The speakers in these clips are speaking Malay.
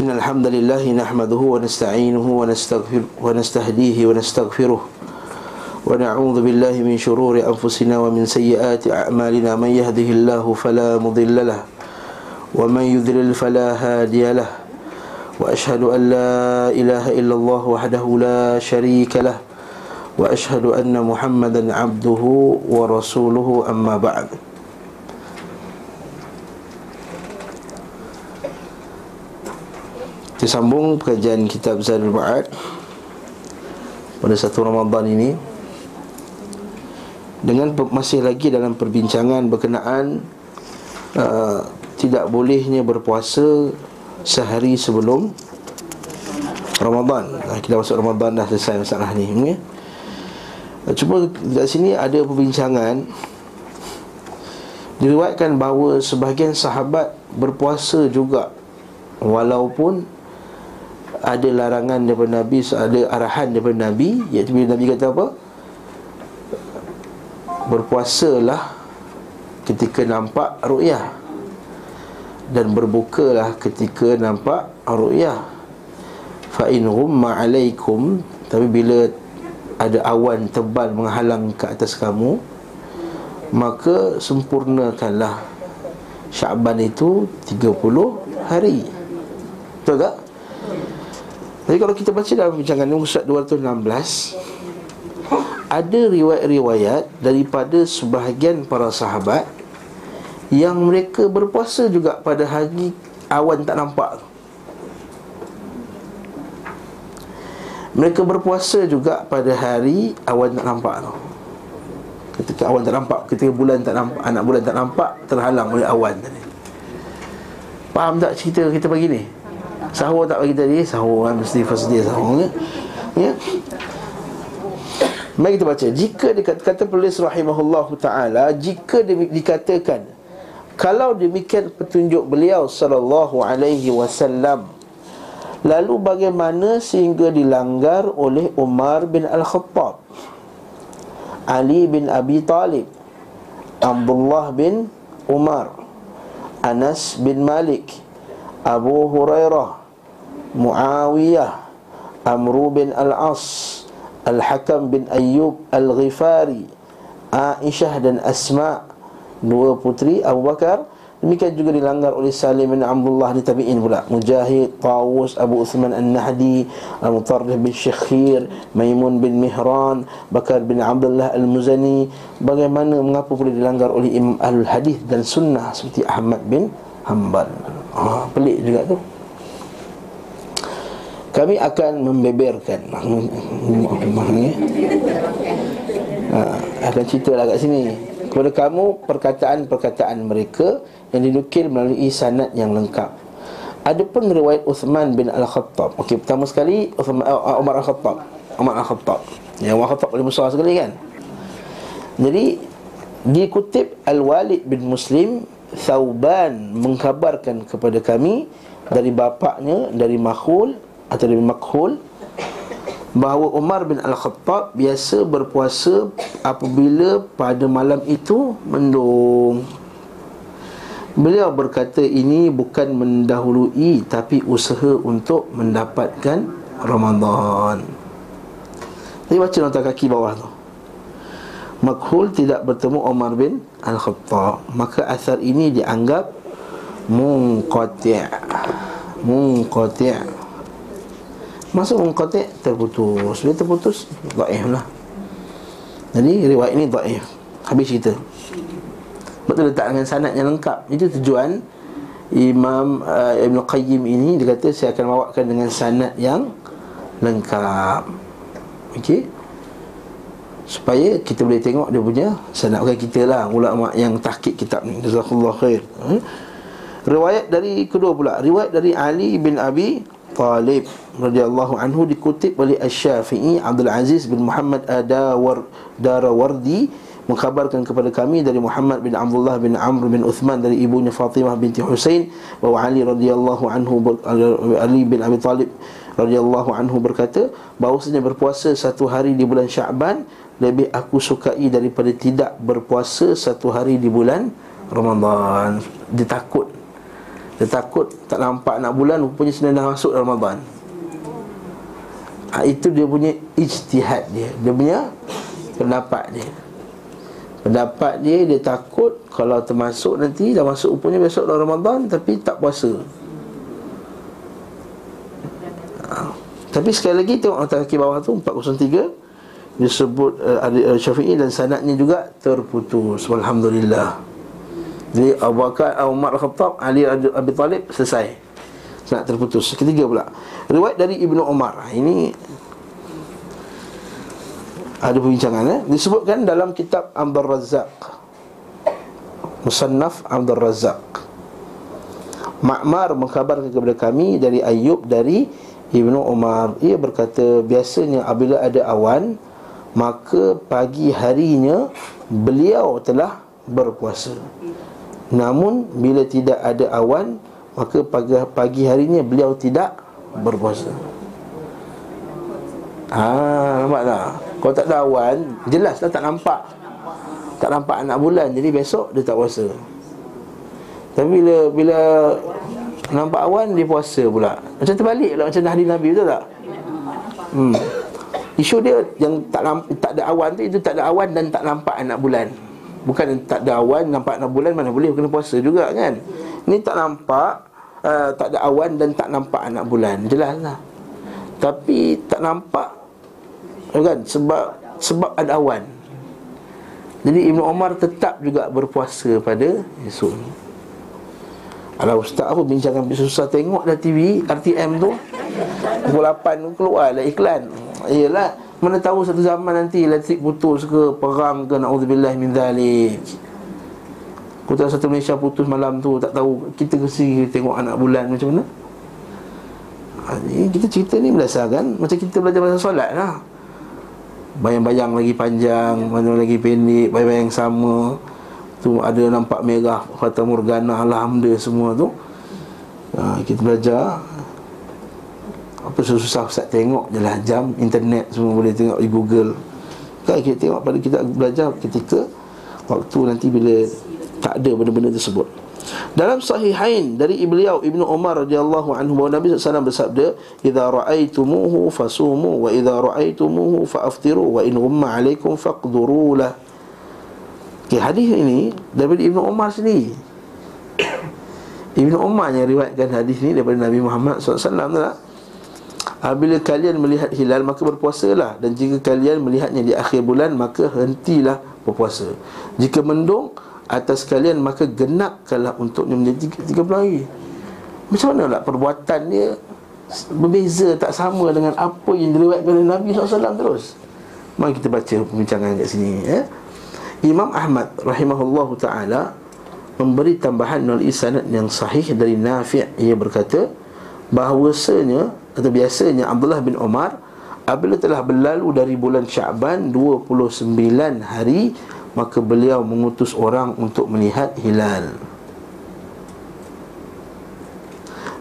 إن الحمد لله نحمده ونستعينه ونستغفر ونستهديه ونستغفره ونعوذ بالله من شرور أنفسنا ومن سيئات أعمالنا من يهده الله فلا مضل له ومن يذلل فلا هادي له وأشهد أن لا إله إلا الله وحده لا شريك له وأشهد أن محمدا عبده ورسوله أما بعد Kita sambung pengajian kitab Zadul Ma'ad Pada satu Ramadan ini Dengan masih lagi dalam perbincangan berkenaan uh, Tidak bolehnya berpuasa sehari sebelum Ramadan Kita masuk Ramadan dah selesai masalah ni ya? Cuma di sini ada perbincangan Diriwayatkan bahawa sebahagian sahabat berpuasa juga Walaupun ada larangan daripada Nabi ada arahan daripada Nabi iaitu bila Nabi kata apa? Berpuasalah ketika nampak ru'yah dan berbukalah ketika nampak ru'yah. Fa in ghumma alaikum tapi bila ada awan tebal menghalang ke atas kamu maka sempurnakanlah Syaban itu 30 hari. Betul tak jadi kalau kita baca dalam bincangan ini Surat 216 Ada riwayat-riwayat Daripada sebahagian para sahabat Yang mereka berpuasa juga pada hari Awan tak nampak. Mereka berpuasa juga pada hari Awan tak nampak tu. Ketika awan tak nampak Ketika bulan tak nampak Anak bulan tak nampak Terhalang oleh awan tadi. Faham tak cerita kita pagi ni? Sahur tak bagi tadi Sahur kan mesti first day sahur ya? ya. Mari kita baca. Jika dikata penulis rahimahullah ta'ala Jika di, dikatakan Kalau demikian petunjuk beliau Sallallahu alaihi wasallam Lalu bagaimana sehingga dilanggar oleh Umar bin Al-Khattab? Ali bin Abi Talib Abdullah bin Umar Anas bin Malik Abu Hurairah Muawiyah Amru bin Al-As Al-Hakam bin Ayyub Al-Ghifari Aisyah dan Asma Dua putri Abu Bakar. Demikian juga dilanggar oleh Salim bin Abdullah di tabi'in pula. Mujahid, Tawus, Abu Uthman An-Nahdi Al-Mutarrih bin Syekhir Maimun bin Mihran Bakar bin Abdullah Al-Muzani. Bagaimana, mengapa boleh dilanggar oleh Imam Al-Hadith dan Sunnah Seperti Ahmad bin Hanbal? Ha, Pelik juga tu kami akan membeberkan. Ha, akan cerita lah kat sini. Kepada kamu perkataan-perkataan mereka yang dinukil melalui sanad yang lengkap. Adapun riwayat Uthman bin Al-Khattab. Okey, pertama sekali Uthman, uh, Umar Al-Khattab. Umar Al-Khattab. Yang Umar Al-Khattab paling besar sekali kan? Jadi Dikutip Al-Walid bin Muslim Thauban mengkabarkan kepada kami Dari bapaknya Dari Makhul atau lebih makhul bahawa Umar bin Al-Khattab biasa berpuasa apabila pada malam itu mendung. Beliau berkata ini bukan mendahului tapi usaha untuk mendapatkan Ramadan. Jadi baca nota kaki bawah tu. Makhul tidak bertemu Umar bin Al-Khattab. Maka asar ini dianggap munqati'. Munqati'. Masuk mengkotek terputus. Bila terputus Da'if lah. Jadi riwayat ini da'if. Habis cerita. Betul letak dengan sanad yang lengkap. Itu tujuan Imam uh, Ibn Qayyim ini. Dia kata saya akan bawakan dengan sanad yang Lengkap. Okey Supaya kita boleh tengok dia punya Sanad. Bukan kita lah. Ulama yang tahkik kitab ni. Jazakallah khair. Hmm? Riwayat dari kedua pula. Riwayat dari Ali bin Abi Talib radhiyallahu anhu dikutip oleh Asy-Syafi'i Abdul Aziz bin Muhammad Adawar Darawardi mengkabarkan kepada kami dari Muhammad bin Abdullah bin Amr bin Uthman dari ibunya Fatimah binti Husain bahwa Ali radhiyallahu anhu Ali bin Abi Talib radhiyallahu anhu berkata bahwasanya berpuasa satu hari di bulan Syaban lebih aku sukai daripada tidak berpuasa satu hari di bulan Ramadan. Dia takut Dia takut tak nampak nak bulan Rupanya sedang dah masuk Ramadan. Ha, Itu dia punya ijtihad dia. Dia punya pendapat dia. Pendapat dia, dia takut Kalau termasuk nanti Dah masuk rupanya besok dah Ramadan Tapi tak puasa. Ha. Tapi sekali lagi tengok atas kaki bawah tu 403 Disebut uh, Syafi'i dan sanatnya juga terputus. Alhamdulillah Jadi Abu Bakar, Umar Al-Khattab Ali Abi Talib selesai. Sanat terputus. Ketiga pula. Riwayat dari Ibnu Umar. Ini ada perbincangan eh? disebutkan dalam kitab Abdul Razak Musannaf Abdul Razak Ma'mar mengkabarkan kepada kami dari Ayub dari Ibnu Umar. Ia berkata biasanya apabila ada awan maka pagi harinya beliau telah berpuasa namun bila tidak ada awan maka pagi, pagi harinya beliau tidak berpuasa Ah, nampak tak? Kalau tak ada awan, jelas lah tak nampak. Tak nampak anak bulan, jadi besok dia tak puasa. Tapi bila bila nampak awan dia puasa pula. Macam terbalik lah macam hadis Nabi betul tak? Hmm. Isu dia yang tak tak ada awan tu itu tak ada awan dan tak nampak anak bulan. Bukan tak ada awan nampak anak bulan mana boleh kena puasa juga kan? Ni tak nampak uh, tak ada awan dan tak nampak anak bulan. Jelaslah. Tapi tak nampak kan sebab sebab ada awan. Jadi Ibnu Omar tetap juga berpuasa pada esok ni. Alah ustaz apa bincangan susah tengok dah TV RTM tu. Pukul 8 keluar lah iklan. Iyalah mana tahu satu zaman nanti elektrik putus ke perang ke naudzubillah min zalik. Kota satu Malaysia putus malam tu tak tahu kita kesi tengok anak bulan macam mana. Ha, kita cerita ni berdasarkan macam kita belajar pasal solat lah. Bayang-bayang lagi panjang Mana lagi pendek Bayang-bayang sama Tu ada nampak merah Fata Morgana Alhamdulillah semua tu ha, Kita belajar Apa susah Ustaz tengok je lah Jam internet semua boleh tengok di Google Kan kita tengok pada kita belajar ketika Waktu nanti bila Tak ada benda-benda tersebut dalam sahihain dari beliau Ibnu Umar radhiyallahu anhu bahawa Nabi SAW bersabda, "Idza ra'aitumuhu fasumu wa idza ra'aitumuhu fa'aftiru wa in ghumma 'alaikum faqduru lah." Okay, hadis ini daripada Ibnu Umar sendiri. Ibnu Umar yang riwayatkan hadis ini daripada Nabi Muhammad SAW tak? Apabila kalian melihat hilal maka berpuasalah dan jika kalian melihatnya di akhir bulan maka hentilah berpuasa. Jika mendung atas kalian maka genapkanlah untuknya menjadi 30 hari. Macam mana lah perbuatan dia berbeza tak sama dengan apa yang diriwayatkan oleh Nabi SAW terus. Mari kita baca pembincangan kat sini ya. Imam Ahmad rahimahullah taala memberi tambahan melalui sanad yang sahih dari Nafi' ia berkata bahawasanya atau biasanya Abdullah bin Umar apabila telah berlalu dari bulan Syaban 29 hari maka beliau mengutus orang untuk melihat hilal.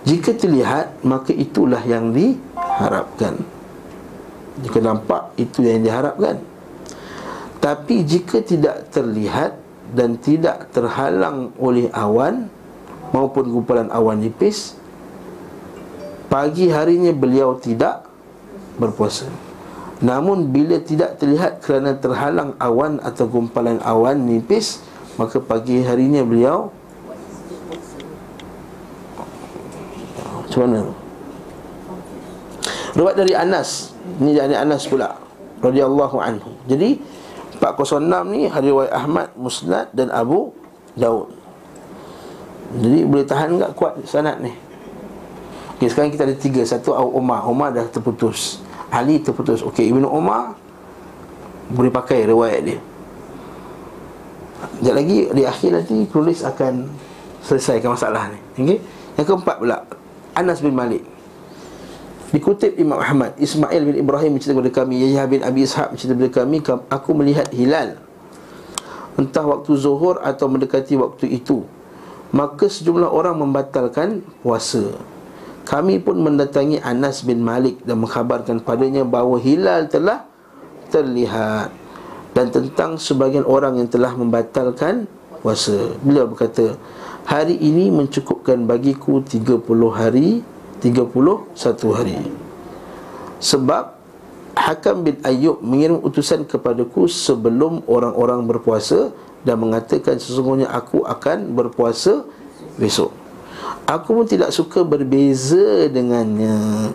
Jika terlihat maka itulah yang diharapkan. Jika nampak itu yang diharapkan. Tapi jika tidak terlihat dan tidak terhalang oleh awan maupun gumpalan awan nipis pagi harinya beliau tidak berpuasa. Namun bila tidak terlihat kerana terhalang awan atau gumpalan awan nipis Maka pagi harinya beliau Macam mana? Ruat dari Anas. Ini dari Anas pula radhiyallahu anhu. Jadi 406 ni hari riwayat Ahmad, Musnad dan Abu Daud. Jadi boleh tahan tak kuat sanad ni Okay, sekarang kita ada tiga. Satu Umar Umar dah terputus. Ali terputus. Okey Ibnu Umar Boleh pakai riwayat dia. Sekejap lagi Di akhir nanti Tulis akan Selesaikan masalah ni. Okey? Yang keempat pula Anas bin Malik. Dikutip Imam Ahmad Ismail bin Ibrahim mencerita kepada kami Yahya bin Abi Ishaq mencerita kepada kami Aku melihat hilal. Entah waktu zuhur atau mendekati waktu itu. Maka sejumlah orang membatalkan puasa kami pun mendatangi Anas bin Malik dan mengkhabarkan padanya bahawa hilal telah terlihat dan tentang sebagian orang yang telah membatalkan puasa. Beliau berkata, Hari ini mencukupkan bagiku 30 hari 31 hari Sebab Hakam bin Ayyub mengirim utusan kepadaku sebelum orang-orang berpuasa Dan mengatakan sesungguhnya aku akan berpuasa besok Aku pun tidak suka berbeza dengannya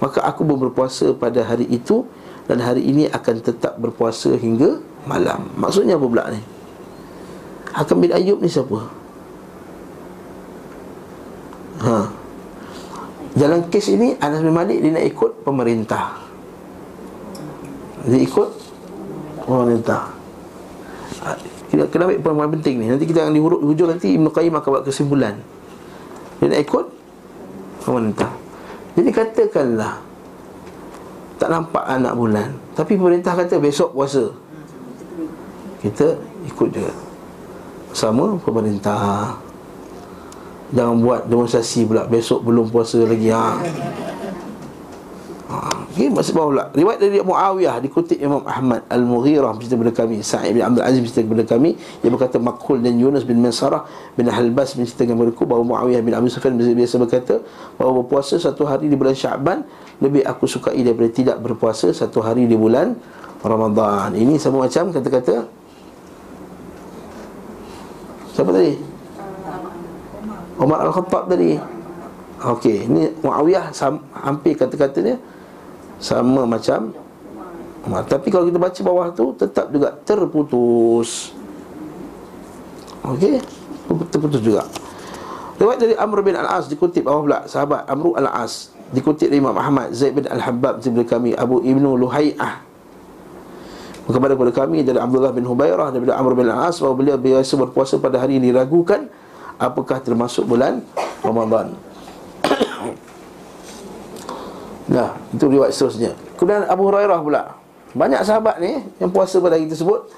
Maka aku pun berpuasa pada hari itu Dan hari ini akan tetap berpuasa hingga malam Maksudnya apa pula ni? Hakam bin Ayyub ni siapa? Ha. Dalam kes ini Anas bin Malik dia nak ikut pemerintah. Dia ikut pemerintah. Ha. Kita kena ambil poin penting ni. Nanti kita akan di hujung nanti Ibn Qayyim akan buat kesimpulan. Dia nak ikut pemerintah. Jadi katakanlah tak nampak anak bulan, tapi pemerintah kata besok puasa. Kita ikut juga. Sama pemerintah. Jangan buat demonstrasi pula Besok belum puasa lagi ha. Okay, masih bawah pula. Riwayat dari Muawiyah Dikutip Imam Ahmad Al-Mughirah Bercerita kepada kami Sa'id bin Abdul Aziz Bercerita kepada kami. Dia berkata Makhul dan Yunus bin Mansarah Bin Halbas Bercerita kepada aku Bahawa Muawiyah bin Abi Sufyan Biasa berkata Bahawa berpuasa satu hari di bulan Syaban Lebih aku sukai daripada tidak berpuasa Satu hari di bulan Ramadan. Ini sama macam kata-kata Siapa tadi? Umar Al-Khattab tadi. Okey, ini Muawiyah hampir kata-katanya sama macam Umar. Tapi kalau kita baca bawah tu tetap juga terputus. Okey, terputus juga. Lewat dari Amr bin Al-As dikutip bawah pula sahabat Amr Al-As dikutip dari Imam Ahmad Zaid bin Al-Habbab daripada kami Abu Ibnu Luhai'ah kepada kepada kami dari Abdullah bin Hubairah daripada Amr bin Al-As bahawa beliau biasa berpuasa pada hari ini diragukan apakah termasuk bulan Ramadan. Nah, itu riwayat seterusnya. Kemudian Abu Hurairah pula. Banyak sahabat ni yang puasa pada hari tersebut.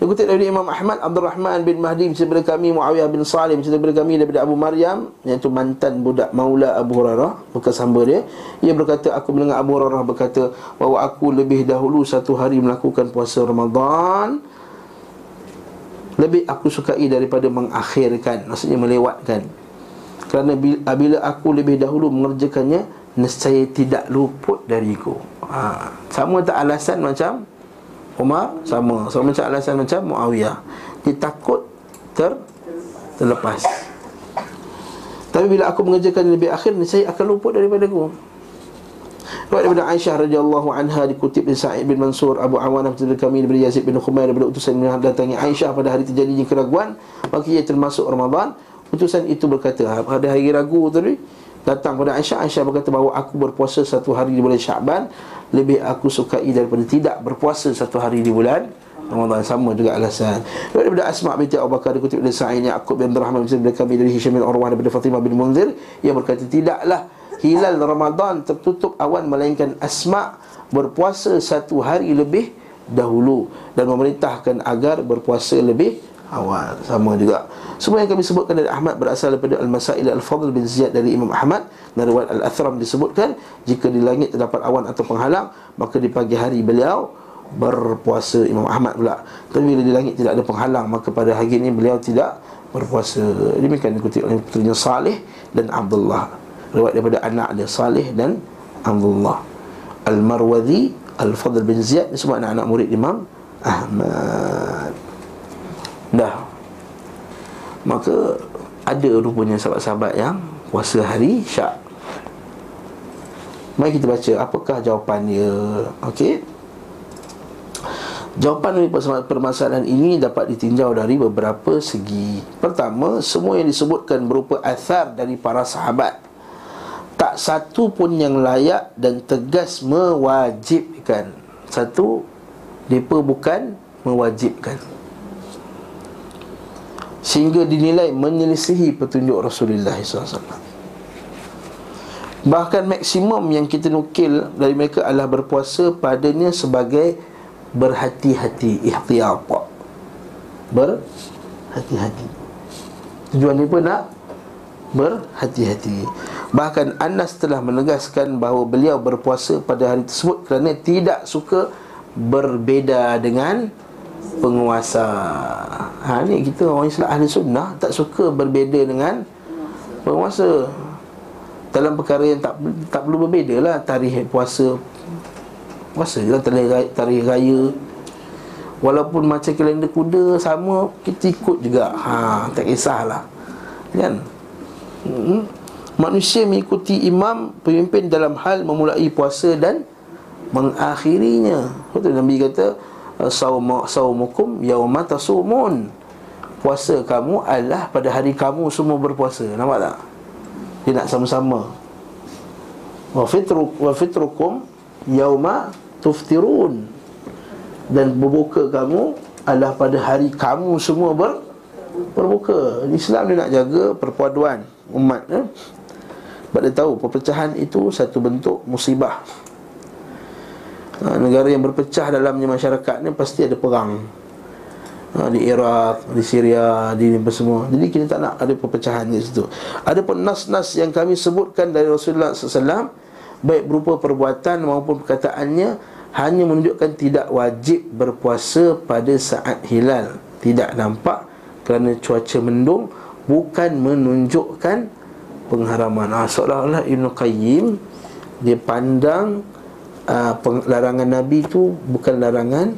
Yang kutip dari Imam Ahmad Abdul Rahman bin Mahdi Daripada kami Muawiyah bin Salim Daripada kami daripada Abu Maryam Iaitu mantan budak maula Abu Hurairah Bekas hamba dia Ia berkata Aku mendengar Abu Hurairah berkata Bahawa aku lebih dahulu Satu hari melakukan puasa Ramadan lebih aku sukai daripada mengakhirkan Maksudnya melewatkan Kerana bila aku lebih dahulu mengerjakannya Nescaya tidak luput dariku ha. Sama tak alasan macam Umar? Sama Sama macam alasan macam Muawiyah Dia takut ter terlepas Tapi bila aku mengerjakan lebih akhir Nescaya akan luput daripada aku Riwayat daripada Aisyah radhiyallahu anha dikutip dari Sa'id bin Mansur Abu Awanah dari kami daripada Yazid bin Khumair daripada utusan yang datangi Aisyah pada hari terjadinya keraguan maka ia termasuk Ramadan. Utusan itu berkata pada hari ragu tadi datang pada Aisyah Aisyah berkata bahawa aku berpuasa satu hari di bulan Syaban lebih aku sukai daripada tidak berpuasa satu hari di bulan Ramadan sama juga alasan. Daripada Asma binti Abu Bakar dikutip dari Sa'id Yaqub bin Rahman daripada kami dari Hisham bin Urwah daripada Fatimah bin Munzir ia berkata tidaklah hilal Ramadan tertutup awan melainkan Asma berpuasa satu hari lebih dahulu dan memerintahkan agar berpuasa lebih awal. Sama juga. Semua yang kami sebutkan dari Ahmad berasal daripada Al-Masail Al-Fadl bin Ziyad dari Imam Ahmad. Dan riwayat Al-Athram disebutkan jika di langit terdapat awan atau penghalang maka di pagi hari beliau berpuasa. Imam Ahmad pula. Tapi bila di langit tidak ada penghalang maka pada hari ini beliau tidak berpuasa. Demikian dikutip oleh putrinya Saleh dan Abdullah. Riwayat daripada anak dia Salih dan Abdullah. Al-Marwadhi Al-Fadl bin Ziyad Ini semua anak-anak murid Imam Ahmad Dah. Maka Ada rupanya sahabat-sahabat yang Puasa hari syak Mari kita baca Apakah jawapan dia? Okey. Jawapan dari permasalahan ini dapat ditinjau dari beberapa segi. Pertama, semua yang disebutkan berupa athar dari para sahabat. Tak satu pun yang layak dan tegas mewajibkan. Satu depa bukan mewajibkan sehingga dinilai menyelisihi petunjuk Rasulullah SAW bahkan maksimum yang kita nukil dari mereka adalah berpuasa padanya sebagai berhati-hati ihtiyat berhati-hati tujuan ni pun nak berhati-hati. Bahkan Anas telah menegaskan bahawa beliau berpuasa pada hari tersebut kerana tidak suka berbeza dengan penguasa. Ha, ni kita orang Islam ahli sunnah tak suka berbeza dengan penguasa. Dalam perkara yang tak tak perlu berbeza lah. Tarikh puasa puasa je lah tarikh, tarikh raya. Walaupun macam kalender kuda sama kita ikut juga. Ha tak kisahlah kan? Hmm. manusia mengikuti imam pemimpin dalam hal memulai puasa dan mengakhirinya. Betul? Nabi kata saum saumukum yauma tasumun. Puasa kamu adalah pada hari kamu semua berpuasa. Nampak tak? Dia nak sama-sama. Wa fitru wa fitrukum yauma tuftirun. Dan berbuka kamu adalah pada hari kamu semua ber berbuka. Islam dia nak jaga perpaduan umat eh? sebab dia tahu perpecahan itu satu bentuk musibah ha, negara yang berpecah dalamnya masyarakat ni pasti ada perang ha, di Iraq, di Syria, di apa semua. Jadi kita tak nak ada perpecahan di situ. Ada pun nas-nas yang kami sebutkan dari Rasulullah SAW baik berupa perbuatan maupun perkataannya hanya menunjukkan tidak wajib berpuasa pada saat hilal tidak nampak kerana cuaca mendung bukan menunjukkan pengharaman. Ha, seolah-olah Ibn Qayyim dia pandang uh, larangan Nabi tu bukan larangan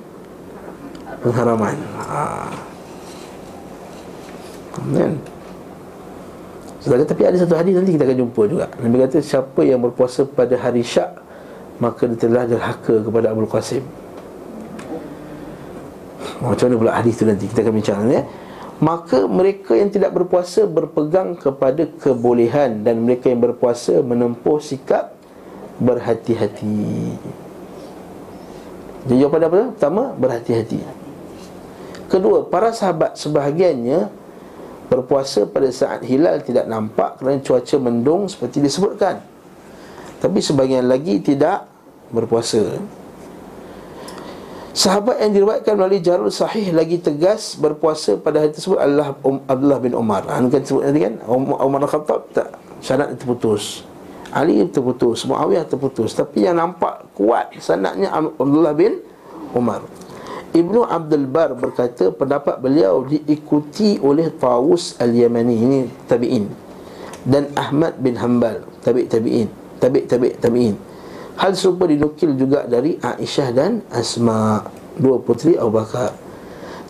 pengharaman. Ha. Kan? Sedangkan tapi ada satu hadis nanti kita akan jumpa juga. Nabi kata siapa yang berpuasa pada hari Syak maka dia telah derhaka kepada Abu Qasim. Macam mana pula hadis tu nanti kita akan bincang ya. Maka mereka yang tidak berpuasa berpegang kepada kebolehan dan mereka yang berpuasa menempuh sikap berhati-hati Jadi jawapan apa? Pertama, berhati-hati Kedua, para sahabat sebahagiannya Berpuasa pada saat hilal tidak nampak Kerana cuaca mendung seperti disebutkan Tapi sebahagian lagi tidak berpuasa Sahabat yang diriwayatkan melalui jarul sahih lagi tegas berpuasa pada hari tersebut adalah um, Abdullah bin Umar. Ha, kan sebut tadi kan Umar, Umar Khattab tak syarat terputus. Ali terputus, Muawiyah terputus. Tapi yang nampak kuat sanadnya Abdullah bin Umar. Ibnu Abdul Bar berkata pendapat beliau diikuti oleh Tawus Al-Yamani ini tabi'in dan Ahmad bin Hanbal tabi' tabi'in tabi' tabi' tabi'in. Hal serupa dinukil juga dari Aisyah dan Asma dua puteri Abu Bakar.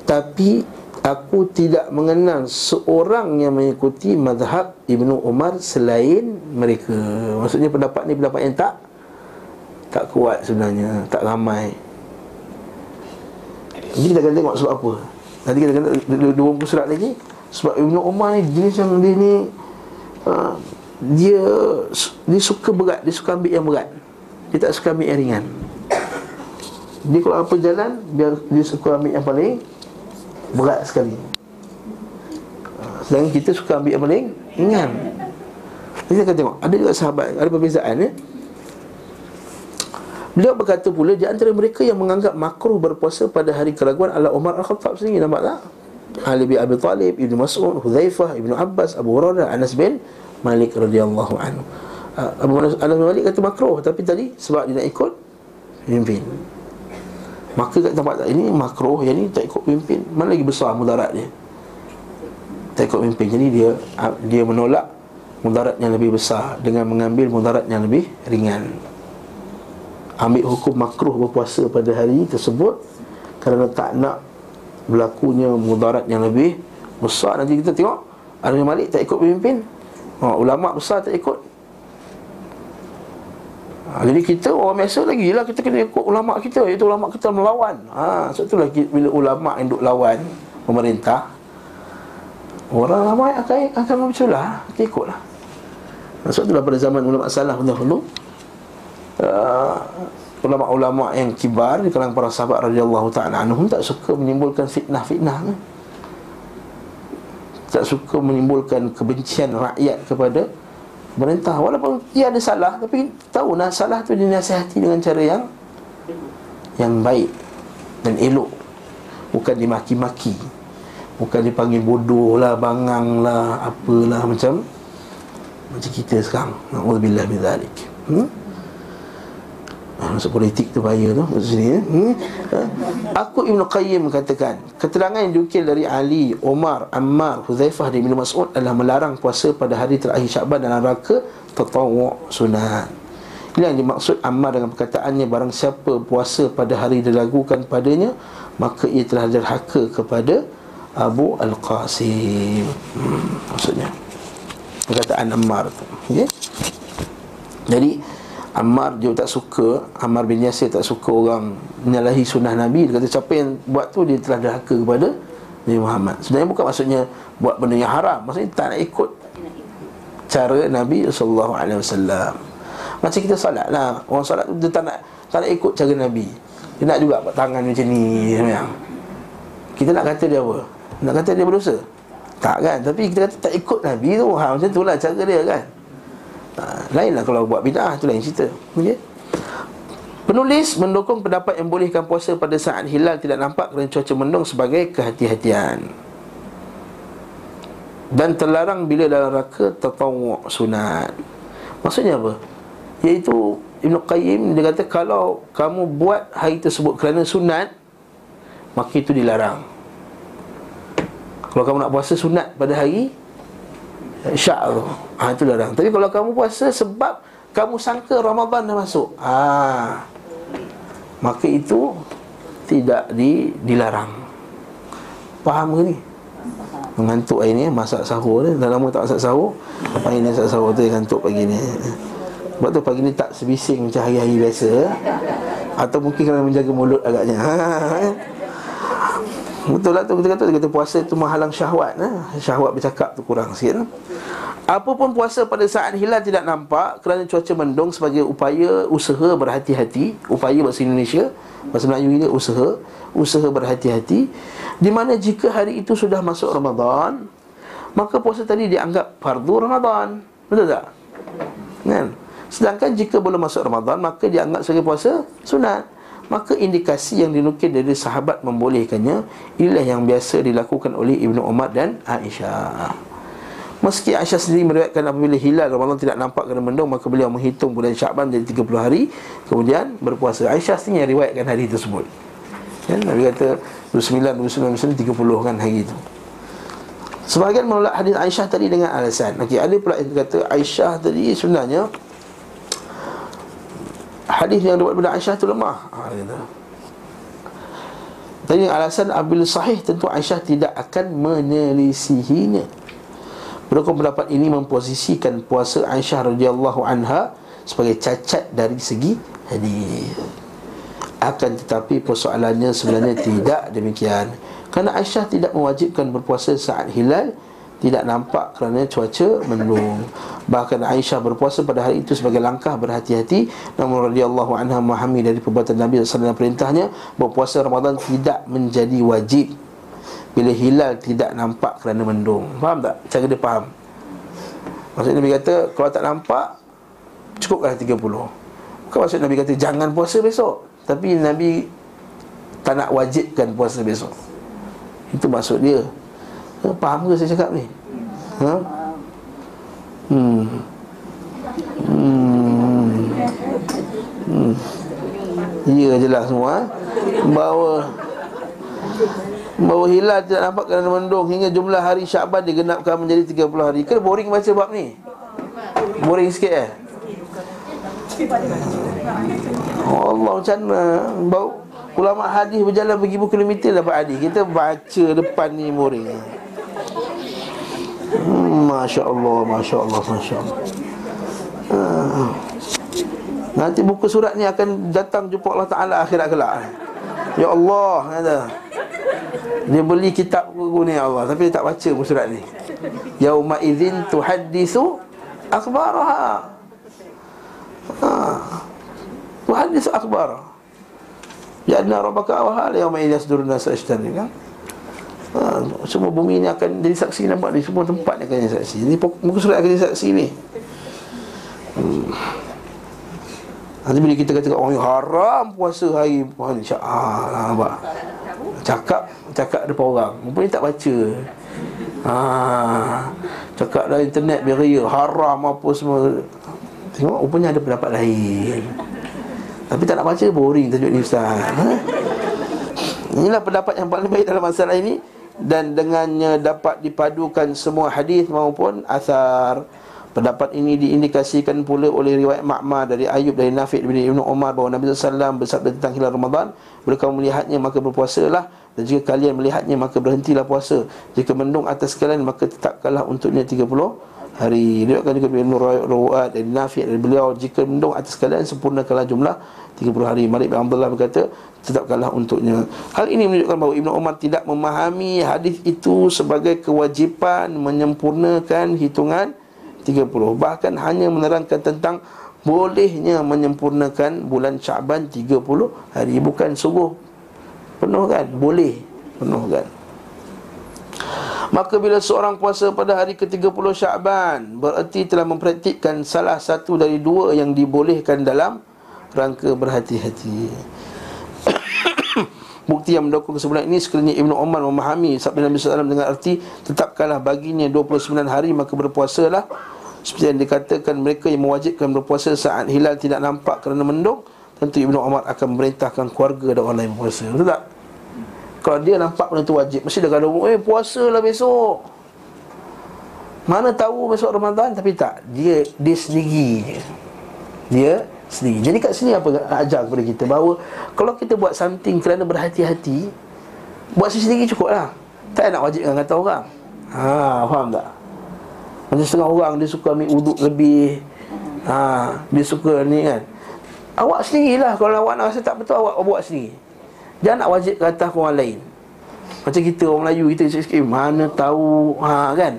Tapi Aku tidak mengenal seorang yang mengikuti mazhab Ibnu Umar selain mereka. Maksudnya pendapat ni pendapat yang tak tak kuat sebenarnya, tak ramai. Jadi kita akan tengok sebab apa. Nanti kita akan dua buku surat lagi sebab Ibnu Umar ni jenis yang dia ni uh, dia dia suka berat, dia suka ambil yang berat. Dia tak suka ambil yang ringan. Dia kalau apa jalan dia dia suka ambil yang paling berat sekali Sedangkan kita suka ambil yang paling ringan Jadi kita akan tengok Ada juga sahabat Ada perbezaan ya Beliau berkata pula Di antara mereka yang menganggap makruh berpuasa Pada hari keraguan adalah Umar Al-Khattab sendiri Nampak tak? Ali bin Abi Talib, Ibn Mas'ud, Hudhaifah, Ibn Abbas, Abu Hurairah, Anas bin Malik radhiyallahu anhu. Ha, Abu Anas bin Malik kata makruh tapi tadi sebab dia nak ikut pimpin. Maka kat tempat ini makruh Yang ni tak ikut pimpin Mana lagi besar mudarat dia? Tak ikut pimpin Jadi dia dia menolak Mudarat yang lebih besar Dengan mengambil mudarat yang lebih ringan. Ambil hukum makruh berpuasa pada hari tersebut Kerana tak nak Berlakunya mudarat yang lebih Besar. Nanti kita tengok Ada yang Malik tak ikut pimpin oh, Ulama' besar tak ikut ha, Jadi kita orang biasa lagi lah Kita kena ikut ulama' kita Iaitu ulama' kita melawan. Ha, Sebab itulah bila ulama' yang duk lawan Pemerintah Orang ramai akan, akan berculah Kita ikutlah. Ha, Sebab itulah pada zaman ulama' salah dahulu. Uh, Ulama'-ulama' yang kibar Di kalangan para sahabat radhiyallahu ta'ala anhum Tak suka menimbulkan fitnah-fitnah? Tak suka menimbulkan kebencian rakyat kepada pemerintah walaupun ia ada salah tapi tahu nak salah tu dinasihati dengan cara yang yang baik dan elok. Bukan dimaki-maki. Bukan dipanggil bodoh lah bangang lah apalah macam macam kita sekarang. Naudzubillah min zalik. Hmm? Ah, Masuk politik tu bahaya tu Masuk sini ya. hmm? Aku Ibn Qayyim katakan Keterangan yang diukil dari Ali, Omar, Ammar, Huzaifah dan Ibn Mas'ud Adalah melarang puasa pada hari terakhir Syaban dalam raka Tatawu' sunat Ini yang dimaksud Ammar dengan perkataannya Barang siapa puasa pada hari dilagukan padanya Maka ia telah derhaka kepada Abu Al-Qasim hmm, Maksudnya Perkataan Ammar tu okay? Jadi Ammar dia tak suka Ammar bin Yasir tak suka orang Menyalahi sunnah Nabi. Dia kata siapa yang buat tu Dia telah derhaka kepada Nabi Muhammad. Sebenarnya bukan maksudnya Buat benda yang haram. Maksudnya tak nak ikut Cara Nabi SAW Macam kita salat lah. Orang salat tu dia tak nak Tak nak ikut cara Nabi. Dia nak juga buat tangan macam ni. Kita nak kata dia apa? Nak kata dia berdosa? Tak kan? Tapi kita kata tak ikut Nabi tu. Ha, Macam tu lah cara dia kan ha, Lainlah kalau buat bid'ah tu lain cerita okay? Penulis mendukung pendapat yang bolehkan puasa pada saat hilal tidak nampak kerana cuaca mendung sebagai kehati-hatian. Dan terlarang bila dalam raka tatawuk sunat. Maksudnya apa? Iaitu Ibn Qayyim dia kata kalau kamu buat hari tersebut kerana sunat maka itu dilarang. Kalau kamu nak puasa sunat pada hari Syak tu. Ha, Itu larang Tapi kalau kamu puasa sebab Kamu sangka Ramadan dah masuk. Ha, Maka itu Tidak di, dilarang. Faham ke ni? Mengantuk hari ni Masak sahur ni. Dah lama tak masak sahur Hari ni masak sahur tu Ngantuk pagi ni. Sebab tu pagi ni tak sebising Macam hari-hari biasa. Atau mungkin kerana menjaga mulut agaknya. Ha, Betul lah tu kita kata, kita puasa tu menghalang syahwat eh? Syahwat bercakap tu kurang sikit eh? Apapun puasa pada saat hilal tidak nampak Kerana cuaca mendung sebagai upaya usaha berhati-hati Upaya bahasa Indonesia Bahasa Melayu ini usaha Usaha berhati-hati Di mana jika hari itu sudah masuk Ramadan Maka puasa tadi dianggap fardu Ramadan Betul tak? Kan? Sedangkan jika belum masuk Ramadan Maka dianggap sebagai puasa sunat Maka indikasi yang dinukil dari sahabat membolehkannya Inilah yang biasa dilakukan oleh Ibnu Umar dan Aisyah. Meski Aisyah sendiri meriwayatkan apabila hilal Ramadan tidak nampak kerana mendung Maka beliau menghitung bulan Syakban jadi 30 hari. Kemudian berpuasa. Aisyah sendiri yang riwayatkan hari tersebut. Ya, Nabi kata 29, 29, 30 kan hari itu Sebahagian menolak hadis Aisyah tadi dengan alasan. Okey, ada pula yang kata Aisyah tadi sebenarnya hadis yang dibuat daripada Aisyah tu lemah ha. Tadi alasan Abil Sahih tentu Aisyah tidak akan menyelisihinya Berdukung pendapat ini memposisikan puasa Aisyah radhiyallahu anha sebagai cacat dari segi hadis. Akan tetapi persoalannya sebenarnya tidak demikian. Kerana Aisyah tidak mewajibkan berpuasa saat hilal tidak nampak kerana cuaca mendung. Bahkan Aisyah berpuasa pada hari itu sebagai langkah berhati-hati namun radhiyallahu anha memahami dari perbuatan Nabi sallallahu alaihi perintahnya berpuasa Ramadan tidak menjadi wajib bila hilal tidak nampak kerana mendung. Faham tak? Cara dia faham. Maksudnya Nabi kata kalau tak nampak cukuplah 30. Bukan maksud Nabi kata jangan puasa besok. Tapi Nabi tak nak wajibkan puasa besok. Itu maksud dia. Ha, faham ke saya cakap ni? Ha? Hmm. Hmm. Hmm. Ya jelas semua eh? Bahawa Bahawa hilal tidak nampak kerana mendung Hingga jumlah hari Syaban digenapkan menjadi 30 hari Kena boring baca bab ni? Boring sikit eh? Allah macam mana Bau Ulama hadis berjalan begitu kilometer dapat hadis Kita baca depan ni boring Hmm, Masya Allah, Masya Allah, Masya Allah uh. Nanti buku surat ni akan datang jumpa Allah Ta'ala akhirat kelak Ya Allah kata. Dia beli kitab buku ni ya Allah Tapi dia tak baca buku surat ni Yauma izin tuhaddisu akhbaraha ha. Tuhaddisu akhbaraha Jadna rabbaka awahal Yauma izin asdurun nasa ashtani kan ha, Semua bumi ni akan jadi saksi Nampak di semua tempat akan jadi saksi Ini muka surat akan jadi saksi ni hmm. Nanti bila kita kata orang oh, haram puasa hari puasa insya Allah nampak. Cakap cakap depan orang. Rupanya tak baca. Ha, cakap dalam internet beria haram apa semua. Tengok rupanya ada pendapat lain. Tapi tak nak baca boring tajuk ni ustaz ha? Inilah pendapat yang paling baik dalam masalah ini Dan dengannya dapat dipadukan semua hadis maupun asar. Pendapat ini diindikasikan pula oleh riwayat Ma'mar dari Ayub dari Nafi' bin Ibnu Umar bahawa Nabi SAW bersabda tentang hilal Ramadan Bila kamu melihatnya maka berpuasalah. Dan jika kalian melihatnya maka berhentilah puasa. Jika mendung atas kalian maka tetapkanlah untuknya 30 hari Diriwayatkan juga Ibnu Rawat dari Nafi' dari beliau. Jika mendung atas kalian sempurnakanlah jumlah 30 hari. Malik bin Abdullah berkata Tetapkanlah untuknya. Hal ini menunjukkan bahawa Ibnu Umar tidak memahami hadis itu sebagai kewajipan Menyempurnakan hitungan 30 Bahkan hanya menerangkan tentang Bolehnya menyempurnakan bulan Syaban 30 hari. Bukan suruh penuh kan? Boleh penuh kan? Maka bila seorang puasa pada hari ke-30 Syaban Bererti telah mempraktikkan salah satu dari dua yang dibolehkan dalam Rangka berhati-hati. Bukti yang mendukung kesebulan ini sekiranya Ibnu Umar memahami sabda Nabi SAW dengan arti tetapkanlah baginya 29 hari maka berpuasalah. Seperti yang dikatakan mereka yang mewajibkan berpuasa saat hilal tidak nampak kerana mendung tentu Ibnu Umar akan memerintahkan keluarga dan orang lain berpuasa. Betul tak kalau dia nampak benda tu wajib mesti dia kata eh puasalah besok mana tahu besok Ramadan tapi tak dia dia sendiri dia sendiri. Jadi kat sini apa ajar kepada kita bahawa kalau kita buat something kerana berhati-hati, buat sendiri cukup lah. Tak nak wajibkan kata orang. Ha, faham tak? Macam setengah orang dia suka ambil uduk lebih. Ha, dia suka ni kan. Awak sendirilah kalau awak nak rasa tak betul awak buat sendiri. Jangan nak wajib kata orang lain. Macam kita orang Melayu kita cakap eh, mana tahu ha kan.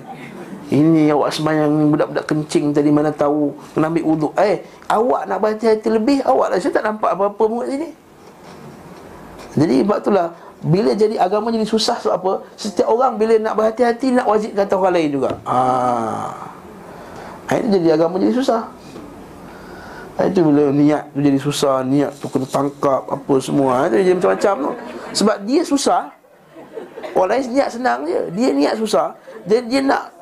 Ini awak sembahyang budak-budak kencing tadi mana tahu kena ambil wuduk. Eh, awak nak berhati-hati lebih, awak lah saya tak nampak apa-apa muka sini. Jadi sebab itulah bila jadi agama jadi susah sebab apa? Setiap orang bila nak berhati-hati nak wajib kata orang lain juga. Ah. Ini jadi agama jadi susah. Itu bila niat tu jadi susah, niat tu kena tangkap apa semua. Itu jadi macam-macam tu. Sebab dia susah. Orang lain niat senang je. Dia niat susah. Dan dia nak